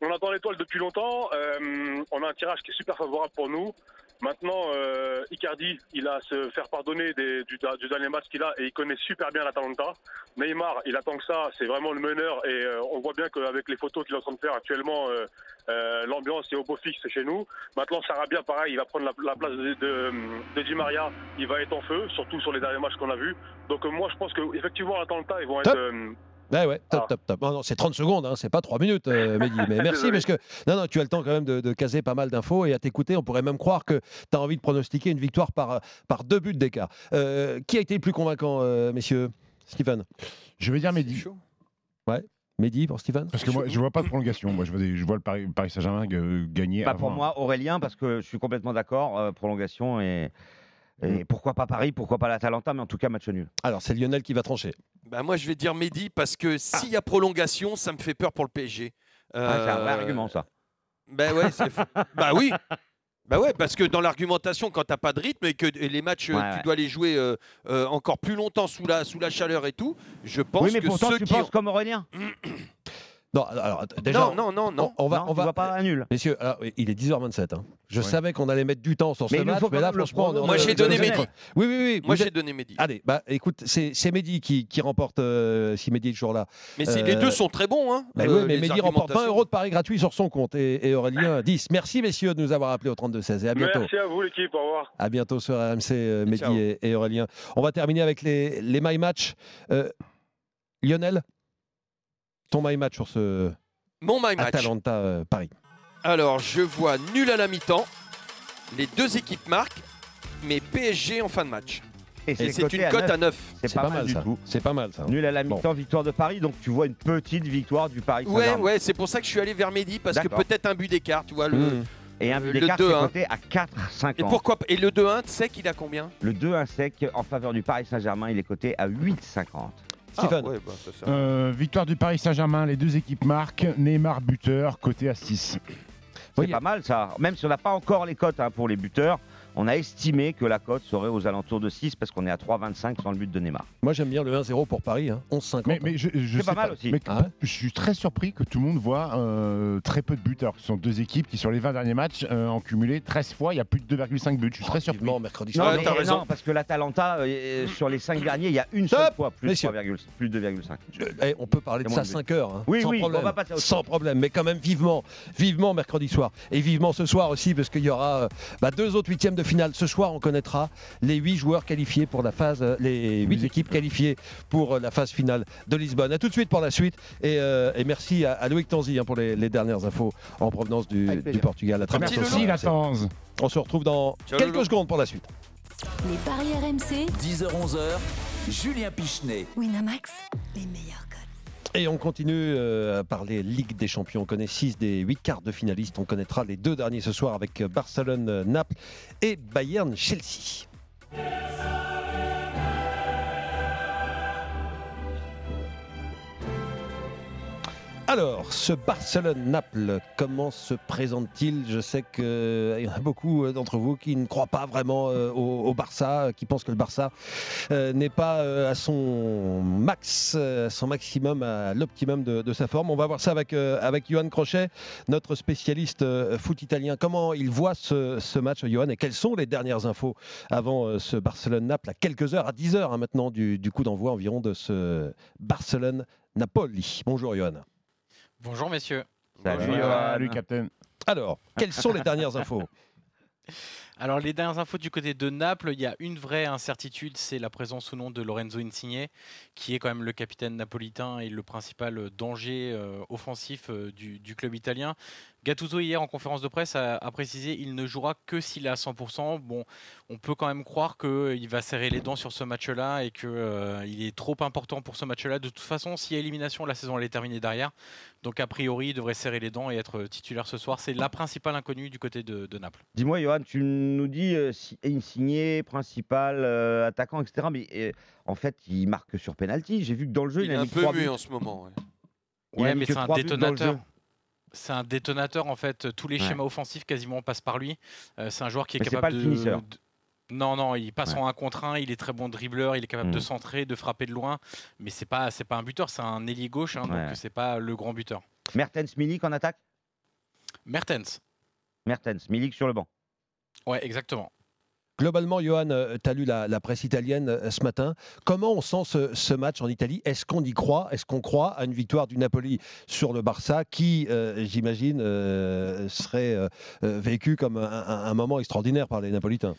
on attend l'étoile depuis longtemps. Euh, on a un tirage qui est super favorable pour nous. Maintenant, euh, Icardi, il a à se faire pardonner des- du, du dernier match qu'il a et il connaît super bien l'Atalanta. Neymar, il attend que ça, c'est vraiment le meneur et euh, on voit bien qu'avec les photos qu'il est en train de faire actuellement, euh, l'ambiance est au beau fixe chez nous. Maintenant, Sarabia, pareil, il va prendre la, la place de, de, de Di Maria, il va être en feu, surtout sur les derniers matchs qu'on a vus. Donc moi, je pense qu'effectivement, l'Atalanta, ils vont être... Ouais, ouais, top, Ah. top, top. Non, non, c'est 30 secondes, hein, c'est pas 3 minutes, euh, Mehdi. Mais merci parce que non, non, tu as le temps quand même de, de caser pas mal d'infos et à t'écouter, on pourrait même croire que tu as envie de pronostiquer une victoire par, par deux buts d'écart. Euh, qui a été le plus convaincant, euh, messieurs? Stephen Je vais dire Mehdi. chaud. Mehdi pour Steven Parce que moi, je vois pas de prolongation. Moi, je vois, des- je vois le Paris, Paris Saint-Germain euh, gagner. Pas pour moi, Aurélien, parce que je suis complètement d'accord. euh, prolongation et, et pourquoi pas Paris, pourquoi pas l'Atalanta, mais en tout cas match nul. Alors, c'est Lionel qui va trancher. Bah, moi, je vais dire Mehdi parce que s'il y a prolongation, ça me fait peur pour le PSG. Ah, c'est un vrai Euh, argument ça. Bah ouais, c'est- bah oui. Bah ouais, parce que dans l'argumentation, quand t'as pas de rythme et que les matchs, euh, Ouais, tu ouais. dois les jouer euh, euh, encore plus longtemps sous la, sous la chaleur et tout, je pense Oui, mais que pourtant ceux tu qui penses ont- comme Aurélien. Non, alors déjà, Non, non, non, non. on va, Non, on va, pas un nul. messieurs, alors, il est 10h27. hein. Je Ouais. savais qu'on allait mettre du temps sur Mais ce match, mais là, franchement, on- Moi, j'ai donné Mehdi. Oui, oui, oui. Moi, j'ai donné Mehdi. Allez, bah écoute, c'est c'est Mehdi qui, qui remporte euh, si Mehdi est toujours là. Mais Euh, les deux sont très bons. Hein, Bah euh, oui, mais Mehdi remporte 20 argumentations. euros de paris gratuit sur son compte et, et Aurélien 10. Merci messieurs de nous avoir appelés au 32-16 et à bientôt. Merci à vous, l'équipe. Au revoir. À bientôt sur RMC, euh, Mehdi et, et Aurélien. On va terminer avec les, les My Match. Euh, Lionel, ton My Match sur ce Mon my match. Atalanta euh, Paris. Alors, je vois nul à la mi-temps. Les deux équipes marquent, mais PSG en fin de match. Et c'est une cote à 9. C'est pas, mal du ça. tout. C'est pas mal ça. Nul à la Bon. mi-temps, victoire de Paris, donc tu vois une petite victoire du Paris Ouais, Saint-Germain. ouais, c'est pour ça que je suis allé vers Mehdi, parce que peut-être un but d'écart, tu vois. Le... Mmh. Et un but le d'écart, c'est 2-1. coté à 4,50. Et pourquoi Et le 2-1, tu sais qu'il a combien? Le 2-1 sec en faveur du Paris Saint-Germain, il est coté à 8,50. Ah, ouais, bah, ça. Euh, victoire du Paris Saint-Germain, les deux équipes marquent. Neymar buteur, côté à 6. C'est Oui. pas mal ça. Même si on n'a pas encore les cotes hein, pour les buteurs, on a estimé que la cote serait aux alentours de 6 parce qu'on est à 3,25 sans le but de Neymar. Moi j'aime bien le 1-0 pour Paris, hein. 11-50. Mais, mais je, je C'est pas mal aussi. Mais Ah ouais je suis très surpris que tout le monde voit euh, très peu de buteurs. Ce sont deux équipes qui, sur les 20 derniers matchs, euh, ont cumulé 13 fois. Il y a plus de 2,5 buts. Je suis très surpris. Vivement mercredi Non, soir. Mais- raison. non, parce que l'Atalanta, euh, sur les 5 derniers, il y a une seule fois plus, de messieurs. 3,5 plus de 2,5. Je- eh, on peut parler de ça moins de 5 heures, hein, Oui, sans oui, problème. on va passer sans problème, mais quand même vivement, vivement mercredi soir et vivement ce soir aussi parce qu'il y aura euh, bah, deux autres huitièmes de finale. Ce soir, on connaîtra les huit joueurs qualifiés pour la phase, euh, les huit équipes qualifiées pour euh, la phase finale de Lisbonne. À tout de suite pour la suite et, euh, et merci à, à Loïc Tanzi hein, pour les, les dernières infos en provenance du. Portugal. À très Merci, bientôt. Lolo. Merci la. On se retrouve dans Ciao, quelques Lolo. secondes pour la suite. Les paris RMC, 10h-11h, Julien Pichenet. Winamax, les meilleurs. Et on continue euh, à parler Ligue des Champions. On connaît 6 des 8 quarts de finalistes. On connaîtra les deux derniers ce soir avec euh, Barcelone-Naples et Bayern-Chelsea. Alors, ce Barcelone-Naples, comment se présente-t-il? Je sais qu'il y en a beaucoup euh, d'entre vous qui ne croient pas vraiment euh, au, Barça, euh, qui pensent que le Barça euh, n'est pas euh, à son max, euh, son maximum, à l'optimum de, sa forme. On va voir ça avec, euh, avec Johan Crochet, notre spécialiste euh, foot italien. Comment il voit ce, match, Johan, et quelles sont les dernières infos avant euh, ce Barcelone-Naples à quelques heures, à 10 heures hein, maintenant du, du coup d'envoi environ de ce Barcelone-Napoli? Bonjour Johan. Bonjour messieurs. Salut. Salut, Captain. Alors, quelles sont les dernières infos? Alors les dernières infos du côté de Naples, il y a une vraie incertitude, c'est la présence ou non de Lorenzo Insigne, qui est quand même le capitaine napolitain et le principal danger euh, offensif euh, du, club italien. Gattuso hier en conférence de presse a, précisé il ne jouera que s'il est à 100%. Bon, on peut quand même croire qu'il va serrer les dents sur ce match-là et qu'il est trop important pour ce match-là. De toute façon, s'il y a élimination, la saison elle est terminée derrière. Donc a priori, il devrait serrer les dents et être titulaire ce soir. C'est la principale inconnue du côté de, de Naples. Dis-moi, Johan, tu nous dis euh, si- Insigné, principal, euh, attaquant, etc. Mais euh, en fait, il marque que sur penalty. J'ai vu que dans le jeu, il, Il est a un mis peu muet buts. en ce moment. ouais. Mais c'est un détonateur. C'est un détonateur en fait. Tous les Ouais. schémas offensifs quasiment passent par lui. Euh, c'est un joueur qui est Mais capable pas le de. finisseur. de- Non, non, il passe Ouais. en un contre un. Il est très bon dribbleur. Il est capable de Mm. centrer, de frapper de loin. Mais c'est pas, c'est pas un buteur. C'est un ailier gauche, hein, Ouais. donc c'est pas le grand buteur. Mertens, Milik en attaque? Mertens. Mertens, Milik sur le banc. Ouais, exactement. Globalement, Johan, tu as lu la, presse italienne euh, ce matin. Comment on sent ce, match en Italie? Est-ce qu'on y croit? Est-ce qu'on croit à une victoire du Napoli sur le Barça qui, euh, j'imagine, euh, serait euh, euh, vécu comme un moment extraordinaire par les Napolitains?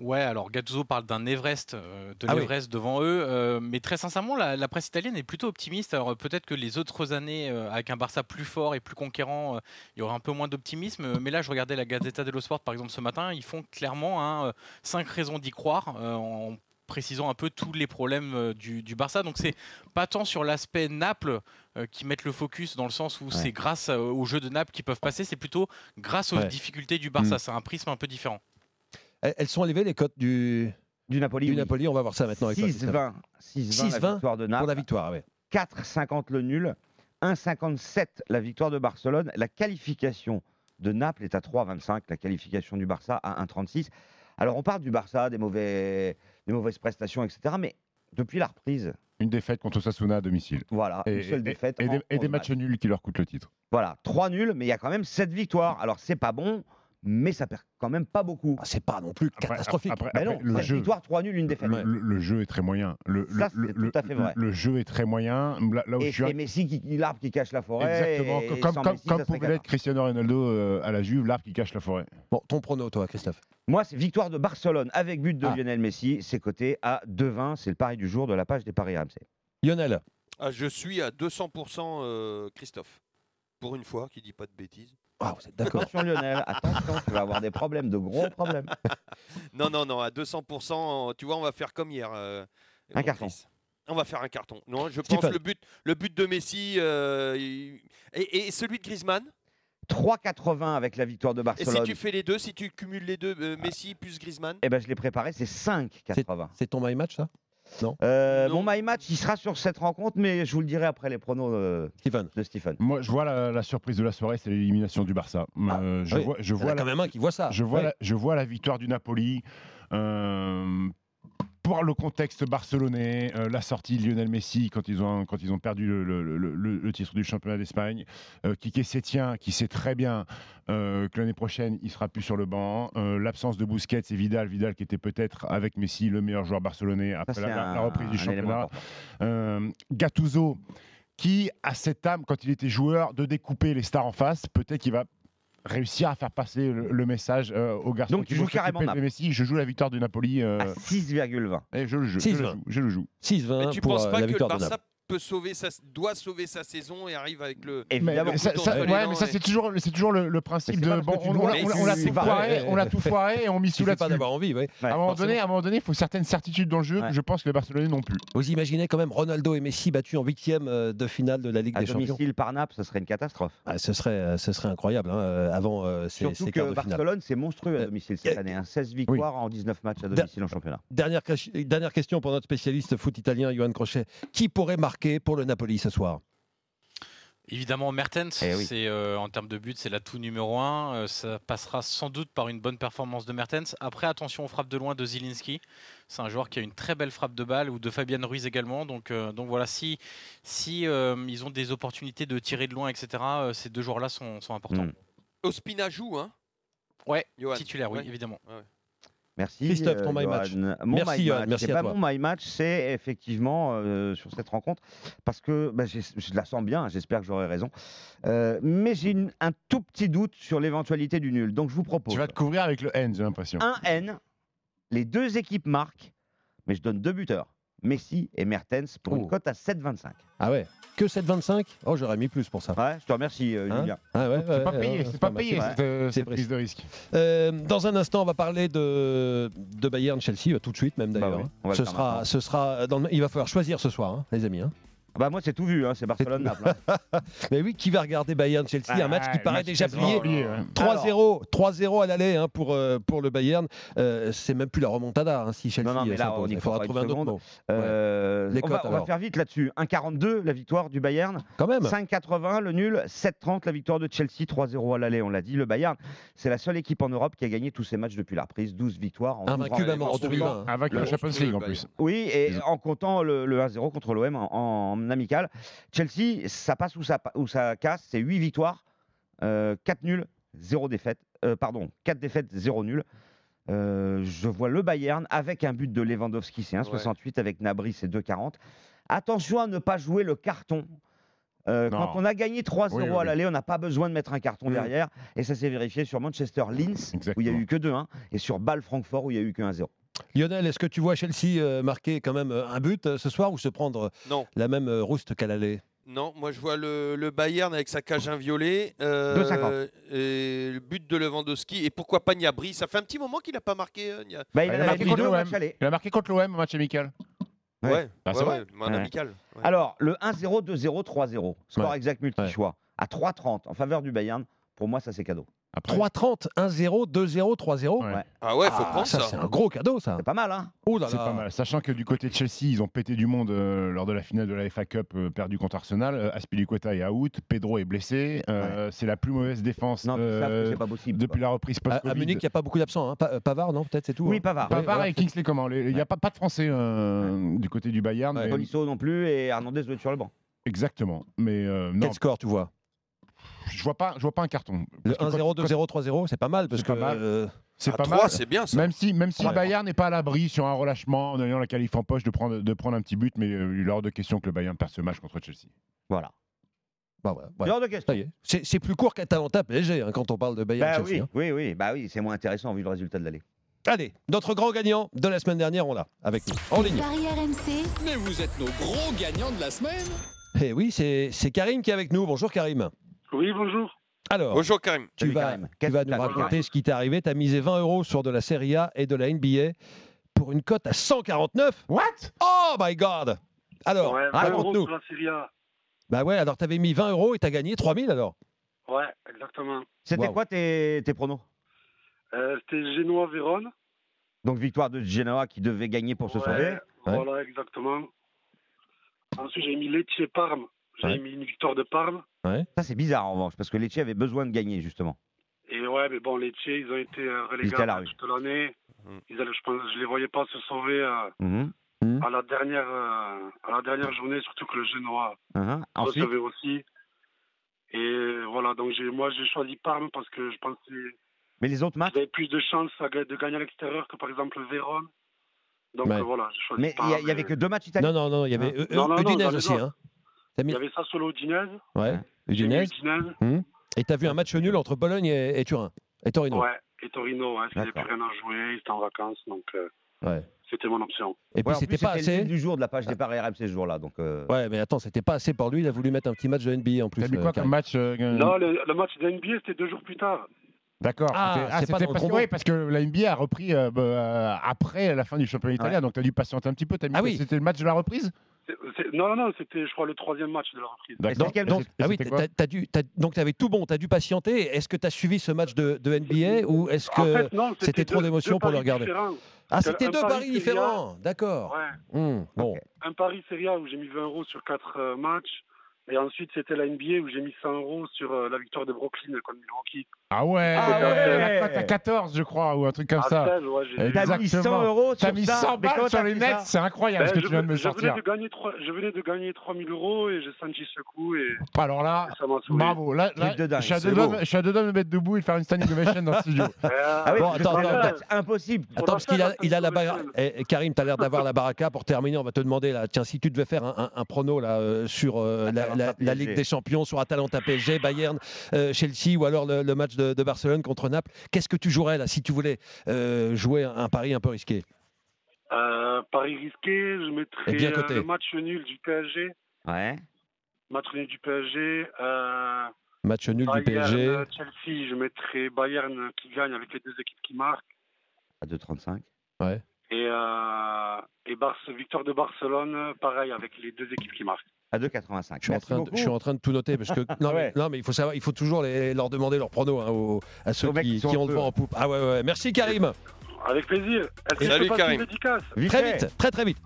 Ouais, alors Gattuso parle d'un Everest, euh, de Ah oui. l'Everest devant eux, euh, mais très sincèrement, la, la presse italienne est plutôt optimiste. Alors peut-être que les autres années, euh, avec un Barça plus fort et plus conquérant, il y aura un peu moins d'optimisme. Mais là, je regardais la Gazzetta dello Sport, par exemple, ce matin, ils font clairement hein, cinq raisons d'y croire. en précisant un peu tous les problèmes du, du Barça. Donc c'est pas tant sur l'aspect Naples euh, qui mettent le focus dans le sens où c'est grâce au jeu de Naples qu'ils peuvent passer, c'est plutôt grâce aux Ouais. difficultés du Barça. Mm. C'est un prisme un peu différent. Elles sont élevées les cotes du, Du Napoli. du oui. Napoli. On va voir ça maintenant avec toi, Christophe. 6-20. 6-20 la 6-20 victoire de pour la Naples. victoire. ouais. 4,50 le nul. 1,57 la victoire de Barcelone. La qualification de Naples est à 3,25. La qualification du Barça à 1,36. Alors on parle du Barça, des, mauvais, des mauvaises prestations, etc. Mais depuis la reprise, Une défaite contre Sasuna à domicile. voilà, Et, une seule et- défaite. et en des, et des 11 matchs nuls qui leur coûtent le titre. Voilà, 3 nuls, mais il y a quand même 7 victoires. Alors c'est pas bon, mais ça perd quand même pas beaucoup. Ah, c'est pas non plus Après- catastrophique. après- Mais non, après, le 7 jeu- victoires, 3 nuls, une défaite. Le, le- le jeu est très moyen. Le, Ça, le- c'est le- tout à fait le- vrai. Le jeu est très moyen. Là, là où Et je suis Messi qui, l'arbre qui cache la forêt. Exactement, et comme, sans comme, Messi, pouvait l'être Cristiano Ronaldo euh, à la Juve, l'arbre qui cache la forêt. Bon, ton prono, toi, Christophe. Moi, c'est victoire de Barcelone avec but de Ah. Lionel Messi. C'est coté à 2,20. C'est le pari du jour de la page des paris RMC. Lionel, Ah, je suis à 200% euh, Christophe. Pour une fois, qui dit pas de bêtises. Ah, vous êtes d'accord. Attention Lionel, attention, tu vas avoir des problèmes, de gros problèmes. Non, non, non, à 200%, tu vois, on va faire comme hier. euh, Un carton. On va faire un carton. Non, je Stephen. pense le but, le but de Messi euh, et, et celui de Griezmann? 3,80 avec la victoire de Et Barcelone. si tu fais les deux, si tu cumules les deux, euh, Messi plus Griezmann? Eh ben, je l'ai préparé, c'est 5,80. C'est ton my match, ça? Euh, Non. mon my match, il sera sur cette rencontre, mais je vous le dirai après les pronos euh, Stephen de Stephen. Moi, je vois la, la surprise de la soirée, c'est l'élimination du Barça. Euh, je oui. vois, je Il y en vois a la, quand même un qui voit ça. Je vois, Ouais. la, je vois la victoire du Napoli. euh, pour le contexte barcelonais, euh, la sortie de Lionel Messi quand ils ont, quand ils ont perdu le, le- le- le- le titre du championnat d'Espagne, euh, Kike Setien qui sait très bien euh, que l'année prochaine il sera plus sur le banc, euh, l'absence de Busquets et Vidal, Vidal qui était peut-être avec Messi le meilleur joueur barcelonais après la, la- un- la reprise du championnat, Gattuso qui a cette âme quand il était joueur de découper les stars en face, peut-être qu'il va réussir à faire passer le, le message euh, aux garçons. Donc, tu joues carrément Naples. Messi, je joue la victoire du Napoli. euh, À 6,20. et je le joue. Je le 6-20. joue. Je le joue. 6-20 Mais tu pour penses euh, pas la que le victoire de Barça Naples. Peut sauver sa, doit sauver sa saison et arrive avec le. Mais, Évidemment. mais ça, couteau ça- entre les ouais, dents mais ça et- c'est toujours, c'est toujours le, le principe de bon, on, dois, on l'a- on tout foiré, on l'a tout foiré et on mise sous la pas d'avoir envie. Ouais. À un moment forcément. donné, à un moment donné, il faut certaines certitudes dans le jeu. Ouais. que Je pense que les Barcelonais non plus. Vous imaginez quand même Ronaldo et Messi battus en huitième euh, de finale de la Ligue À des Champions domicile par Naples, ce serait une catastrophe. Ah, ce, serait, euh, ce serait incroyable hein, euh, avant euh, ces, Surtout ces que. Barcelone, c'est monstrueux à Euh, domicile cette euh, année. hein. 16 victoires en 19 matchs à domicile en championnat. Dernière question pour notre spécialiste foot italien, Johan Crochet. Qui pourrait marquer pour le Napoli ce soir Évidemment, Mertens, Eh oui. c'est euh, en termes de but, c'est l'atout numéro un. Euh, ça passera sans doute par une bonne performance de Mertens. Après, attention aux frappes de loin de Zielinski. C'est un joueur qui a une très belle frappe de balle, ou de Fabian Ruiz également. Donc, euh, donc voilà, si, si euh, ils ont des opportunités de tirer de loin, etc., euh, ces deux joueurs-là sont, sont importants. Mm. Ospina joue, hein? Ouais, Johan. titulaire, oui, Ouais. évidemment. Merci. Christophe, ton my Johan. match. Mon Merci, my Johan, match. merci à ben, toi. Mon my match, c'est effectivement euh, sur cette rencontre, parce que bah, je la sens bien, j'espère que j'aurai raison. Euh, mais j'ai un tout petit doute sur l'éventualité du nul. Donc je vous propose Tu vas te couvrir avec le N, j'ai l'impression. un N, les deux équipes marquent, mais je donne deux buteurs, Messi et Mertens, pour Oh. une cote à 7,25. Ah ouais Que 7,25 Oh, j'aurais mis plus pour ça. Ouais, je te remercie, euh, Hein? Julien. Ah ouais, C'est ouais, pas payé, c'est pas payé cette, euh, cette prise de risque. Euh, dans un instant, on va parler de, de Bayern-Chelsea, euh, tout de suite même d'ailleurs. Bah oui, hein. ce, sera, ce sera dans le- il va falloir choisir ce soir, hein, les amis. hein. Bah moi c'est tout vu, hein, c'est Barcelone-Naples. hein. Mais oui, qui va regarder Bayern-Chelsea Un match qui Ah, paraît match déjà quasiment plié. oublié, ouais. 3-0, 3-0 à l'aller hein, pour, euh, pour le Bayern. Euh, c'est même plus la remontada hein, si Chelsea Non, non, mais là, s'impose. on y Il faudra croit pas trouver une un autre seconde. mot. Euh, Les on, va, cotes, on va alors. faire vite là-dessus. 1,42 la victoire du Bayern, Quand même. 5,80 le nul, 7,30 la victoire de Chelsea, 3-0 à l'aller, on l'a dit. Le Bayern, c'est la seule équipe en Europe qui a gagné tous ses matchs depuis la reprise, 12 victoires en 12 Invaincu même en rencontres. 2020. hein. Avec Le la Champions League en Bayern. plus. Oui, et en comptant le, le 1-0 contre l'OM en, en amical. Chelsea, ça passe ou ça, pa- ou ça casse, c'est 8 victoires, 4 nuls, 0 défaite. Euh, pardon, 4 défaites, 0 nul. Euh, je vois le Bayern avec un but de Lewandowski, c'est 1,68 avec Nabri, c'est 2,40. Attention à ne pas jouer le carton. Euh, quand on a gagné 3-0 Oui, oui, à oui. l'aller, on n'a pas besoin de mettre un carton Mm. derrière. Et ça s'est vérifié sur Manchester-Linz, où il n'y a Exactement. eu que 2-1, et sur Bâle-Francfort, où il n'y a eu que 1-0. Lionel, est-ce que tu vois Chelsea euh, marquer quand même euh, un but euh, ce soir ou se prendre Non, la même rouste qu'à l'aller? Non, moi je vois le, le Bayern avec sa cage inviolée. euh, 2,50. et le but de Lewandowski. Et pourquoi pas Niabri Ça fait un petit moment qu'il n'a pas marqué. euh, Nia- Bah, il il a marqué contre l'OM. Il a marqué contre l'OM au match amical. Ouais. Ouais, Ah, c'est ouais, vrai ouais, amical. ouais. Alors, le 1-0, 2-0, 3-0. Score Ouais. exact multi-choix. À 3-30 en faveur du Bayern. Pour moi, ça, c'est cadeau. Après, 3-30, 1-0, 2-0, 3-0. Ouais. Ah ouais, faut Ah, prendre ça, ça. c'est un gros cadeau, ça. C'est pas mal, hein Oh là C'est là. pas mal. Sachant que du côté de Chelsea, ils ont pété du monde euh, lors de la finale de la FA Cup euh, perdue contre Arsenal. Euh, Aspilicueta est out, Pedro est blessé. Euh, C'est la plus mauvaise défense Non, euh, ça, c'est pas possible. depuis quoi. la reprise À, post-Covid. à Munich, il n'y a pas beaucoup d'absents. hein. Pa- Pavard, non Peut-être, c'est tout. Oui, hein. Pavard. Pavard Ouais, et Kingsley comment Il n'y a pas, pas de Français euh, du côté du Bayern. Ouais. mais- non plus et Hernandez doit être sur le banc. Exactement. Mais euh, non, Quel score, tu vois? Je vois pas, je vois pas un carton. Le Parce que 1-0, quand- 2-0, 3-0, c'est pas mal parce C'est que. pas mal. euh, C'est À pas 3, mal. c'est bien ça. Même si, même si Ouais. le Bayern n'est pas à l'abri sur un relâchement en ayant la qualif en poche de prendre, de prendre un petit but, mais euh, il est hors de question que le Bayern perde ce match contre Chelsea. Voilà. bah voilà, ouais. C'est plus court qu'Atalanta PSG hein, quand on parle de Bayern Bah Chelsea. oui, hein. oui, oui, bah oui, c'est moins intéressant vu le résultat de l'aller. Allez, notre grand gagnant de la semaine dernière, on l'a avec nous en ligne. Paris RMC, Mais vous êtes nos gros gagnants de la semaine Eh oui, c'est c'est Karim qui est avec nous. Bonjour Karim. Oui, bonjour. Alors, Bonjour Karim. tu Salut, vas, Karim. tu Qu'est-ce vas que nous t'as raconter ce qui t'est arrivé. Tu as misé 20 euros sur de la Serie A et de la NBA pour une cote à 149. What? Oh my God Alors, ouais, 20 euros raconte-nous. sur la Serie A. Bah ouais, alors tu avais mis 20 euros et tu as gagné 3000 alors Ouais, exactement. C'était Wow. quoi tes, tes pronos? Euh, C'était Genoa-Vérone. Donc victoire de Genoa qui devait gagner pour se Ouais, sauver. Voilà, exactement. Ensuite, j'ai mis Lecce-Parme. J'ai Ouais. mis une victoire de Parme. Ça c'est bizarre en revanche parce que Lecce avait besoin de gagner justement. Et ouais, mais bon, Lecce, ils ont été euh, Ils étaient à la toute l'année. Mm. Ils allaient, je pense, je les voyais pas se sauver euh, Mhm, à la dernière, euh, à la dernière journée, surtout que le Genoa. Ensuite, recevait aussi. Et voilà, donc moi j'ai choisi Parme parce que je pensais mais les autres matchs? Qu'ils avaient plus de chances de gagner à l'extérieur que par exemple Vérone. Donc Ouais. euh, voilà, j'ai choisi Mais il Parme. y a- il y, avait que deux matchs italiens? Non, non, non, il y avait euh, Non, non, non, Udinese aussi. Hein. T'as Il y avait ça solo Udinese. Ouais, Udinese. Hum. Et tu as vu un match nul entre Bologne et, et Turin. Et Torino. Ouais, et Torino, ouais, parce qu'ils n'avaient plus D'accord. rien à jouer, ils étaient en vacances, donc euh, Ouais. c'était mon option. Et puis Ouais, c'était pas c'était le assez. du jour de la page des paris RMC ce jour-là. Donc euh, Ouais, mais attends, c'était pas assez pour lui. Il a voulu mettre un petit match de NBA en plus. T'as mis euh, quoi Karim. comme match euh, Non, le, le match de NBA, c'était deux jours plus tard. D'accord. Ah, pas c'était dans le parce, oui, parce que la NBA a repris euh, bah, euh, après la fin du championnat italien, donc tu as dû patienter un petit peu. Mis Ah oui. C'était le match de la reprise Non, non, non, c'était, je crois, le troisième match de la reprise. Donc, ah oui, dû, donc tu avais tout bon, tu as dû patienter. Est-ce que tu as suivi ce match de, de NBA ou est-ce que. En fait, non, c'était trop deux- d'émotion pour le paris regarder différents. ah, c'était deux pari paris différents. D'accord. Ouais, Hum, bon. Un pari Serie A où j'ai mis 20 euros sur quatre euh, matchs. Et ensuite, c'était la NBA où j'ai mis 100 euros sur euh, la victoire de Brooklyn contre Milwaukee. Ah ouais, Ah ouais, ouais. la cote à 14, je crois, ou un truc comme À ça. 16, ouais, T'as mis 100 Exactement. euros T'as sur mis ça 100 Mais comment balles sur t'as les nets, ça c'est incroyable Ben, ce que je, tu viens de me je venais de gagner trois- je venais de gagner 3000 euros et j'ai senti ce coup et Alors là, ça m'a souri. bravo. Là, là, dingue, je, suis à deux doigts, beau. je suis à deux doigts de me mettre debout et de faire une standing ovation dans le studio. Ah oui, Bon, que attends, attends, impossible. Pour Attends, parce qu'il a, il a la ça, ça, Eh, Karim, tu as l'air d'avoir la baraka. Pour terminer, on va te demander là, tiens, si tu devais faire un, prono là, euh, sur euh, la, la- la Ligue PSG. des Champions, sur Atalanta PSG, Bayern, euh, Chelsea ou alors le, le match de, de Barcelone contre Naples, qu'est-ce que tu jouerais là si tu voulais euh, jouer un, un pari un peu risqué? Euh, Paris risqué, je Et mettrais bien euh, le match nul du PSG. Ouais. Match nul du PSG. Euh, Match nul du Bayern, PSG. euh, Chelsea, je mettrais Bayern qui gagne avec les deux équipes qui marquent. À 2,35. Ouais. Et, euh, et Barce- victoire de Barcelone, pareil, avec les deux équipes qui marquent. À 2,85. Je suis, en train de, je suis en train de tout noter parce que non, Ouais. mais, non mais il faut savoir, il faut toujours les- leur demander leurs pronos hein, aux- à ceux qui, ont le vent en poupe. Ah ouais, ouais, ouais. Merci Karim. Avec plaisir. Est-ce que je Salut, peux Karim. une dédicace Vite Très vite, très très vite.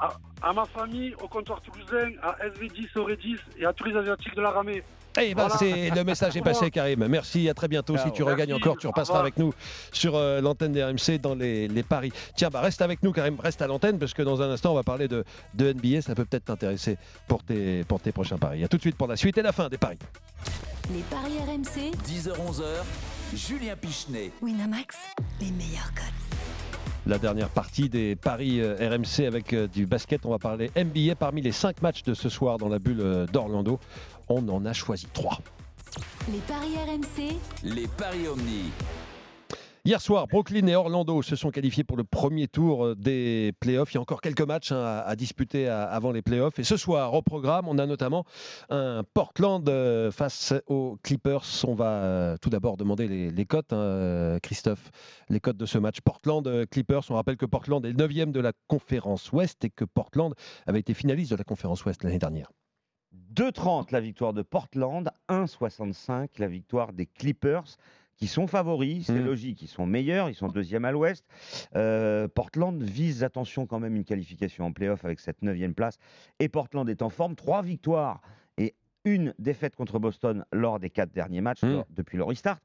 à ma famille, au comptoir toulousain, à SV10, Aurédis et à tous les Asiatiques de la Ramée. Eh ben, Voilà. c'est le message est passé, Karim. Merci, à très bientôt. Si tu regagnes encore, tu repasseras avec nous sur euh, l'antenne des RMC dans les, les paris. Tiens, bah reste avec nous, Karim. Reste à l'antenne parce que dans un instant, on va parler de, de NBA. Ça peut peut-être t'intéresser pour tes, pour tes prochains paris. À tout de suite pour la suite et la fin des paris. les paris RMC, 10h-11h, Julien Pichenet. Winamax, les meilleurs cotes. La dernière partie des paris euh, RMC avec euh, du basket. On va parler NBA parmi les cinq matchs de ce soir dans la bulle euh, d'Orlando. On en a choisi trois. Les paris RMC, Les paris Omni. Hier soir, Brooklyn et Orlando se sont qualifiés pour le premier tour des playoffs. Il y a encore quelques matchs hein, à, à disputer à- avant les playoffs. Et ce soir, au programme, on a notamment un Portland euh, face aux Clippers. On va euh, tout d'abord demander les, les cotes, hein, euh, Christophe. Les cotes de ce match Portland-Clippers. On rappelle que Portland est le 9 de la conférence Ouest et que Portland avait été finaliste de la conférence Ouest l'année dernière. 2,30 la victoire de Portland, 1,65 la victoire des Clippers, qui sont favoris, c'est Mm. logique, ils sont meilleurs, ils sont deuxième à l'ouest. Euh, Portland vise, attention quand même, une qualification en playoff avec cette neuvième place. Et Portland est en forme, trois victoires et une défaite contre Boston lors des quatre derniers matchs Mm. lors- depuis le restart.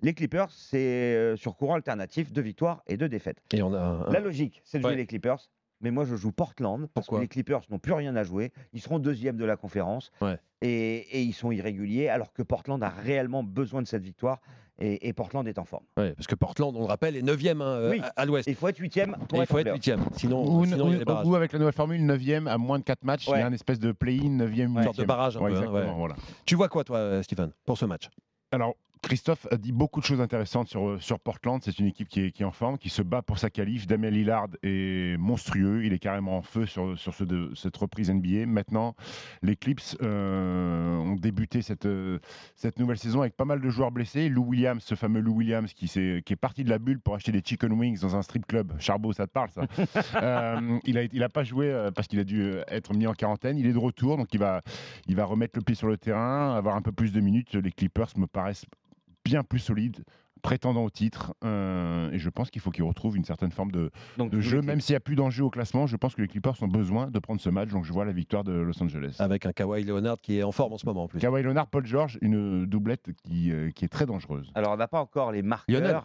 Les Clippers, c'est euh, sur courant alternatif, deux victoires et deux défaites. Et on a un- La logique, c'est de jouer les Clippers. Mais moi, je joue Portland parce Pourquoi? que les Clippers n'ont plus rien à jouer. Ils seront deuxième de la conférence Ouais. et, et ils sont irréguliers, alors que Portland a réellement besoin de cette victoire et, et Portland est en forme. Ouais, parce que Portland, on le rappelle, est 9e Oui. à, à l'Ouest. Il faut être huitième Et il faut être. 8e. Sinon, Ou, sinon il y a ou- avec la nouvelle formule, 9e à moins de 4 matchs, il y Ouais. a un espèce de play-in, 9e, Une sorte de 8e. barrage un Ouais, peu, hein, ouais. voilà. Tu vois quoi, toi, euh, Stephen, pour ce match? Alors, Christophe a dit beaucoup de choses intéressantes sur, sur Portland. C'est une équipe qui est, qui est en forme, qui se bat pour sa qualif. Damien Lillard est monstrueux. Il est carrément en feu sur, sur ce de- cette reprise NBA. Maintenant, les Clips euh, ont débuté cette, euh, cette nouvelle saison avec pas mal de joueurs blessés. Lou Williams, ce fameux Lou Williams qui, s'est- qui est parti de la bulle pour acheter des chicken wings dans un strip club. Charbot, ça te parle, ça Euh, Il n'a il a pas joué euh, parce qu'il a dû euh, être mis en quarantaine. Il est de retour, donc il va, il va remettre le pied sur le terrain, avoir un peu plus de minutes. Les Clippers me paraissent bien plus solides, prétendant au titre. euh, et je pense qu'il faut qu'ils retrouvent une certaine forme de, Donc, jeu, même s'il n'y a plus d'enjeu au classement. Je pense que les Clippers ont besoin de prendre ce match. Donc je vois la victoire de Los Angeles. Avec un Kawhi Leonard qui est en forme en ce moment en plus. Kawhi Leonard, Paul George, une doublette qui, euh, qui est très dangereuse. Alors, on n'a pas encore les marqueurs. Lionel.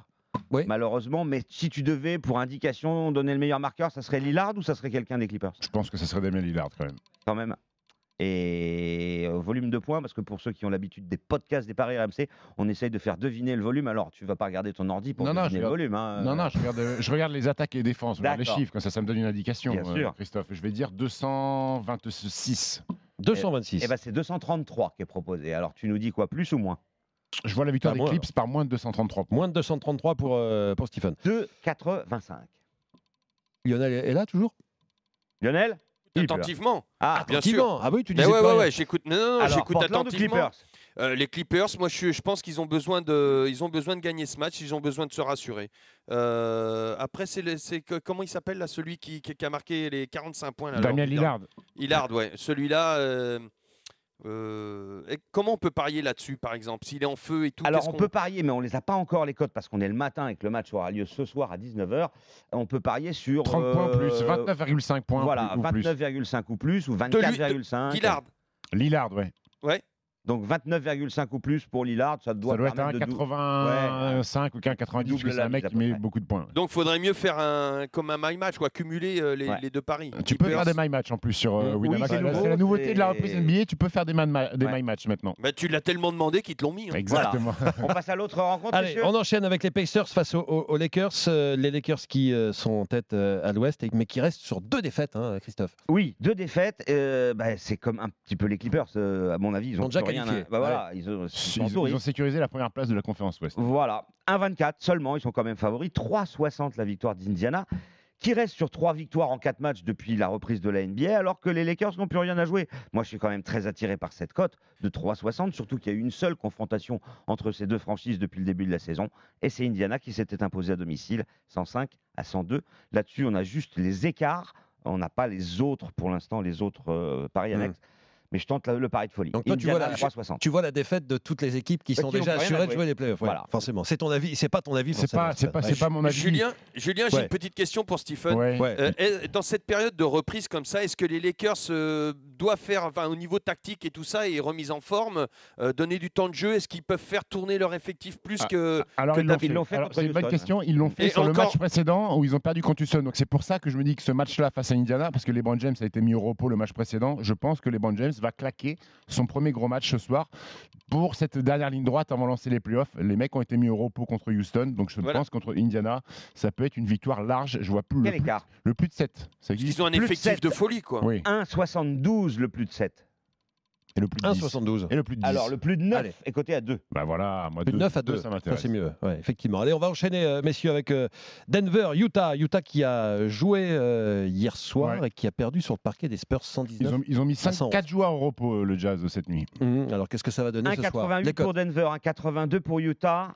Oui. Malheureusement, mais si tu devais, pour indication, donner le meilleur marqueur, ça serait Lillard ou ça serait quelqu'un des Clippers? Je pense que ce serait Damien Lillard quand même. Quand même. Et volume de points, parce que pour ceux qui ont l'habitude des podcasts des paris RMC, on essaye de faire deviner le volume. Alors, tu vas pas regarder ton ordi pour Non, deviner le regarde- volume. hein. Non, non, je regarde, je regarde les attaques et les défenses, je regarde les chiffres, comme ça, ça me donne une indication, Bien euh, sûr. Christophe. Je vais dire 226. 226. Eh ben, c'est 233 qui est proposé. Alors, tu nous dis quoi, plus ou moins? Je vois la victoire Ah, des Clips par moins de 233 points. Moins de 233 pour, euh, pour Stephen. 2,85. Lionel est là toujours? Lionel? Attentivement. Ah, bien Attentivement. sûr. Ah oui, tu Mais disais ouais, pas ouais, rien. ouais, j'écoute. Non, non, j'écoute attentivement. Clippers Euh, les Clippers, moi, je, je pense qu'ils ont besoin de, ils ont besoin de gagner ce match. Ils ont besoin de se rassurer. Euh, après, c'est, comment il s'appelle là, celui qui, qui- a marqué les 45 points là, Damien Lillard. Lillard, ouais. Celui-là. euh, euh, et comment on peut parier là-dessus, par exemple, s'il est en feu et tout Alors, on peut parier, mais on les a pas encore les cotes parce qu'on est le matin et que le match aura lieu ce soir à 19h. On peut parier sur. 30 points plus, euh, 29,5 points Voilà, ou plus. 29,5 ou plus, ou De lui- 24,5. Lillard. Lillard, ouais. Donc 29,5 ou plus pour Lillard, ça doit, ça doit être un permettre de dou- 85 ou qu'un 90, Double parce que c'est un mec qui met beaucoup de points. Donc, faudrait mieux faire un comme un my match, quoi, cumuler euh, les, Ouais. les deux paris. Tu peux faire des my match en plus sur euh, Oui, Winamax. c'est la- nouveauté de la reprise NBA. Tu peux faire des, ma- des Ouais. my match maintenant. Bah, tu l'as tellement demandé qu'ils te l'ont mis. hein. Exactement. On passe à l'autre rencontre, Allez, on enchaîne avec les Pacers face aux, aux- aux Lakers. Euh, les Lakers qui euh, sont en tête euh, à l'ouest, et- mais qui restent sur deux défaites, hein, Christophe. Oui, deux défaites. euh, bah, c'est comme un petit peu les Clippers, euh, à mon avis. Ils ont déjà rien. qualifiés. à- bah, voilà, ils ont, ils ils sécurisé la première place de la conférence Ouest. Voilà, 1,24 seulement, ils sont quand même favoris. 3,60 la victoire d'Indiana, qui reste sur trois victoires en quatre matchs depuis la reprise de la NBA, alors que les Lakers n'ont plus rien à jouer. Moi, je suis quand même très attiré par cette cote de 3,60, surtout qu'il y a eu une seule confrontation entre ces deux franchises depuis le début de la saison, et c'est Indiana qui s'était imposé à domicile, 105 à 102. Là-dessus, on a juste les écarts, on n'a pas les autres pour l'instant, les autres euh, paris Hmm. annexes. Mais je tente le pari de folie. Donc toi, tu vois la- 3,60. Tu vois la défaite de toutes les équipes qui sont qui déjà assurées de jouer. les playoffs. ouais, Voilà. Forcément. C'est ton avis, c'est pas ton avis. C'est pas, c'est pas, c'est pas mon avis. Julien, Julien j'ai Ouais. une petite question pour Stephen. Ouais. Ouais. Euh, dans cette période de reprise comme ça, est-ce que les Lakers euh, doivent faire, enfin, au niveau tactique et tout ça, et remise en forme, euh, donner du temps de jeu Est-ce qu'ils peuvent faire tourner leur effectif plus Ah, que. Alors que ils l'ont fait. C'est une bonne question. Ils l'ont fait sur le match précédent où ils ont perdu contre Houston. Donc c'est pour ça que je me dis que ce match-là face à Indiana, parce que LeBron James a été mis au repos le match précédent, je pense que LeBron James va claquer son premier gros match ce soir pour cette dernière ligne droite avant de lancer les playoffs. Les mecs ont été mis au repos contre Houston, donc je Voilà. pense contre Indiana, ça peut être une victoire large. Je vois plus le, Quel plus, écart le plus de 7. Ça existe Ils ont un Plus effectif sept. de folie, quoi. Oui. 1,72 le plus de 7. Et le plus de 10. 1,72. Et le plus de 10. Alors, le plus de 9 Allez. est coté à 2. Bah voilà, moi, Plus de deux- 9 à deux, 2, ça ça, m'intéresse. c'est mieux. Ouais, effectivement. Allez, on va enchaîner, euh, messieurs, avec euh, Denver, Utah. Utah qui a joué euh, hier soir Ouais. et qui a perdu sur le parquet des Spurs Ils 119. ont, ils ont mis à 111. 4 joueurs au repos, le Jazz, cette nuit. Mhm. Alors, qu'est-ce que ça va donner ce soir? 1,88 Les cotes. pour Denver, 1,82 pour Utah.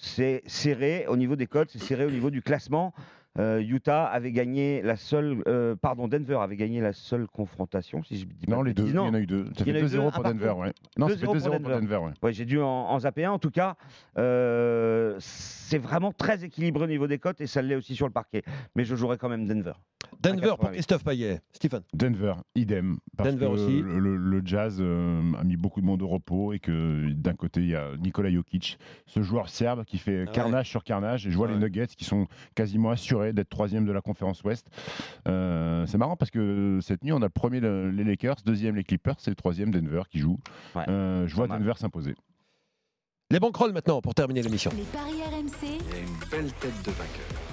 C'est serré au niveau des codes, c'est serré au niveau du classement. Euh, Utah avait gagné la seule, euh, pardon, Denver avait gagné la seule confrontation, si je dis Non, les deux. Il y en a eu deux. Ça fait a eu deux 2-0 Ah, pour Denver, ouais. Non, ça fait 2-0 pour 2-0 pour Denver. Denver, ouais. Ouais, j'ai dû en, en zapper un. En tout cas, euh, c'est vraiment très équilibré au niveau des cotes et ça l'est aussi sur le parquet. Mais je jouerai quand même Denver. Denver pour 1,88. Christophe Payet. Stephen. Denver, idem. Parce Denver que aussi. Le, le- le Jazz euh, a mis beaucoup de monde au repos et que d'un côté, il y a Nikola Jokic, ce joueur serbe qui fait ouais. carnage sur carnage. Et je vois Ouais. les Nuggets qui sont quasiment assurés d'être troisième de la conférence Ouest. Euh, c'est marrant parce que cette nuit, on a le premier le- les Lakers, deuxième les Clippers, c'est le troisième Denver qui joue. Ouais. Euh, je vois mal. Denver s'imposer. Les banquerolles maintenant pour terminer l'émission. Les paris RMC, Il y a une belle tête de vainqueur.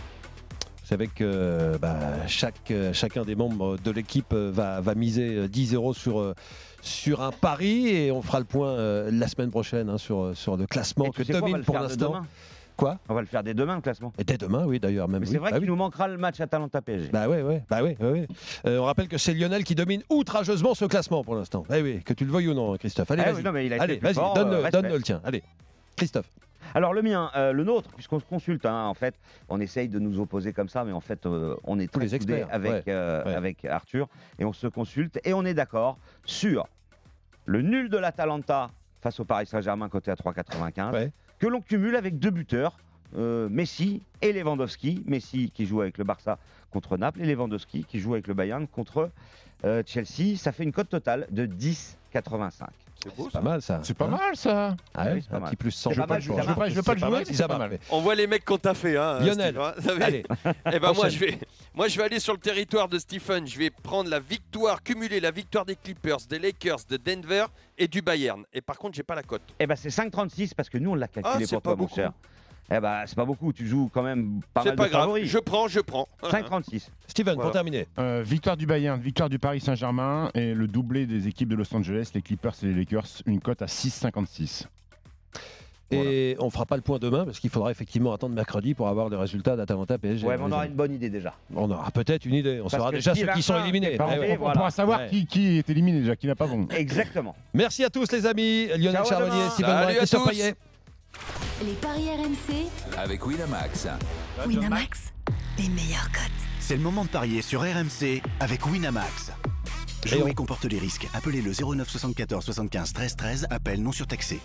Vous savez que euh, bah, chaque, euh, chacun des membres de l'équipe euh, va, va miser euh, 10 euros sur, sur un pari et on fera le point la semaine prochaine hein, sur, sur le classement que domine le pour faire dès l'instant. demain. Quoi? On va le faire dès demain, le classement. Et dès demain, oui, d'ailleurs. même. Oui. c'est vrai Bah qu'il oui. nous manquera le match Atalanta PSG. Bah ouais, ouais, bah ouais, ouais, ouais. Euh, on rappelle que c'est Lionel qui domine outrageusement ce classement pour l'instant. Eh oui, que tu le veuilles ou non, Christophe. Allez, vas-y. oui, le plus vas-y, donne, euh, donne le tien. Allez, Christophe. Alors le mien, euh, le nôtre, puisqu'on se consulte, hein, en fait, on essaye de nous opposer comme ça, mais en fait, euh, on est Tous très les experts, avec, ouais, euh, ouais. avec Arthur, et on se consulte, et on est d'accord sur le nul de l'Atalanta face au Paris Saint-Germain côté à 3,95, Ouais. que l'on cumule avec deux buteurs, Messi et Lewandowski. Messi qui joue avec le Barça contre Naples, et Lewandowski qui joue avec le Bayern contre Chelsea. Ça fait une cote totale de 10,85. C'est beau Pas mal ça. C'est pas Hein mal ça. Ah ouais, Oui, c'est pas un mal. petit plus 100. C'est pas mal, Je vais pas, je vais pas le jouer, mais c'est pas mal. On voit les mecs qu'on t'a fait. Hein, Lionel. Steve, hein. Allez, Eh ben moi je vais, moi je vais aller sur le territoire de Stephen. Je vais prendre la victoire, cumuler la victoire des Clippers, des Lakers, de Denver et du Bayern. Et par contre j'ai pas la cote. Eh ben c'est 5,36 parce que nous on l'a Ah, calculé pour pas toi, mon beaucoup. cher. Eh ben c'est pas beaucoup, tu joues quand même pas C'est mal pas de grave. favoris. Je prends, je prends. 5,36. Steven, Voilà. pour terminer. Euh, victoire du Bayern, victoire du Paris Saint-Germain et le doublé des équipes de Los Angeles, les Clippers et les Lakers, une cote à 6,56. Et on fera pas le point demain parce qu'il faudra effectivement attendre mercredi pour avoir le résultat d'Atalanta PSG. Ouais, mais on aura une bonne idée déjà. On aura peut-être une idée. On Parce saura que déjà si ceux qui sont éliminés. est Eh ouais. on, voilà. pourra savoir Ouais. qui, qui est éliminé déjà, qui n'a pas bon. Exactement. Merci à tous les amis. Lionel Ciao, à Charbonnier, demain. Steven Salut Brun, à Christophe tous. Payet. Les paris RMC, Avec Winamax. Winamax, les meilleurs cotes. C'est le moment de parier sur RMC avec Winamax. Jouer on- comporte les risques. Appelez le 09 74 75 13 13. Appel non surtaxé.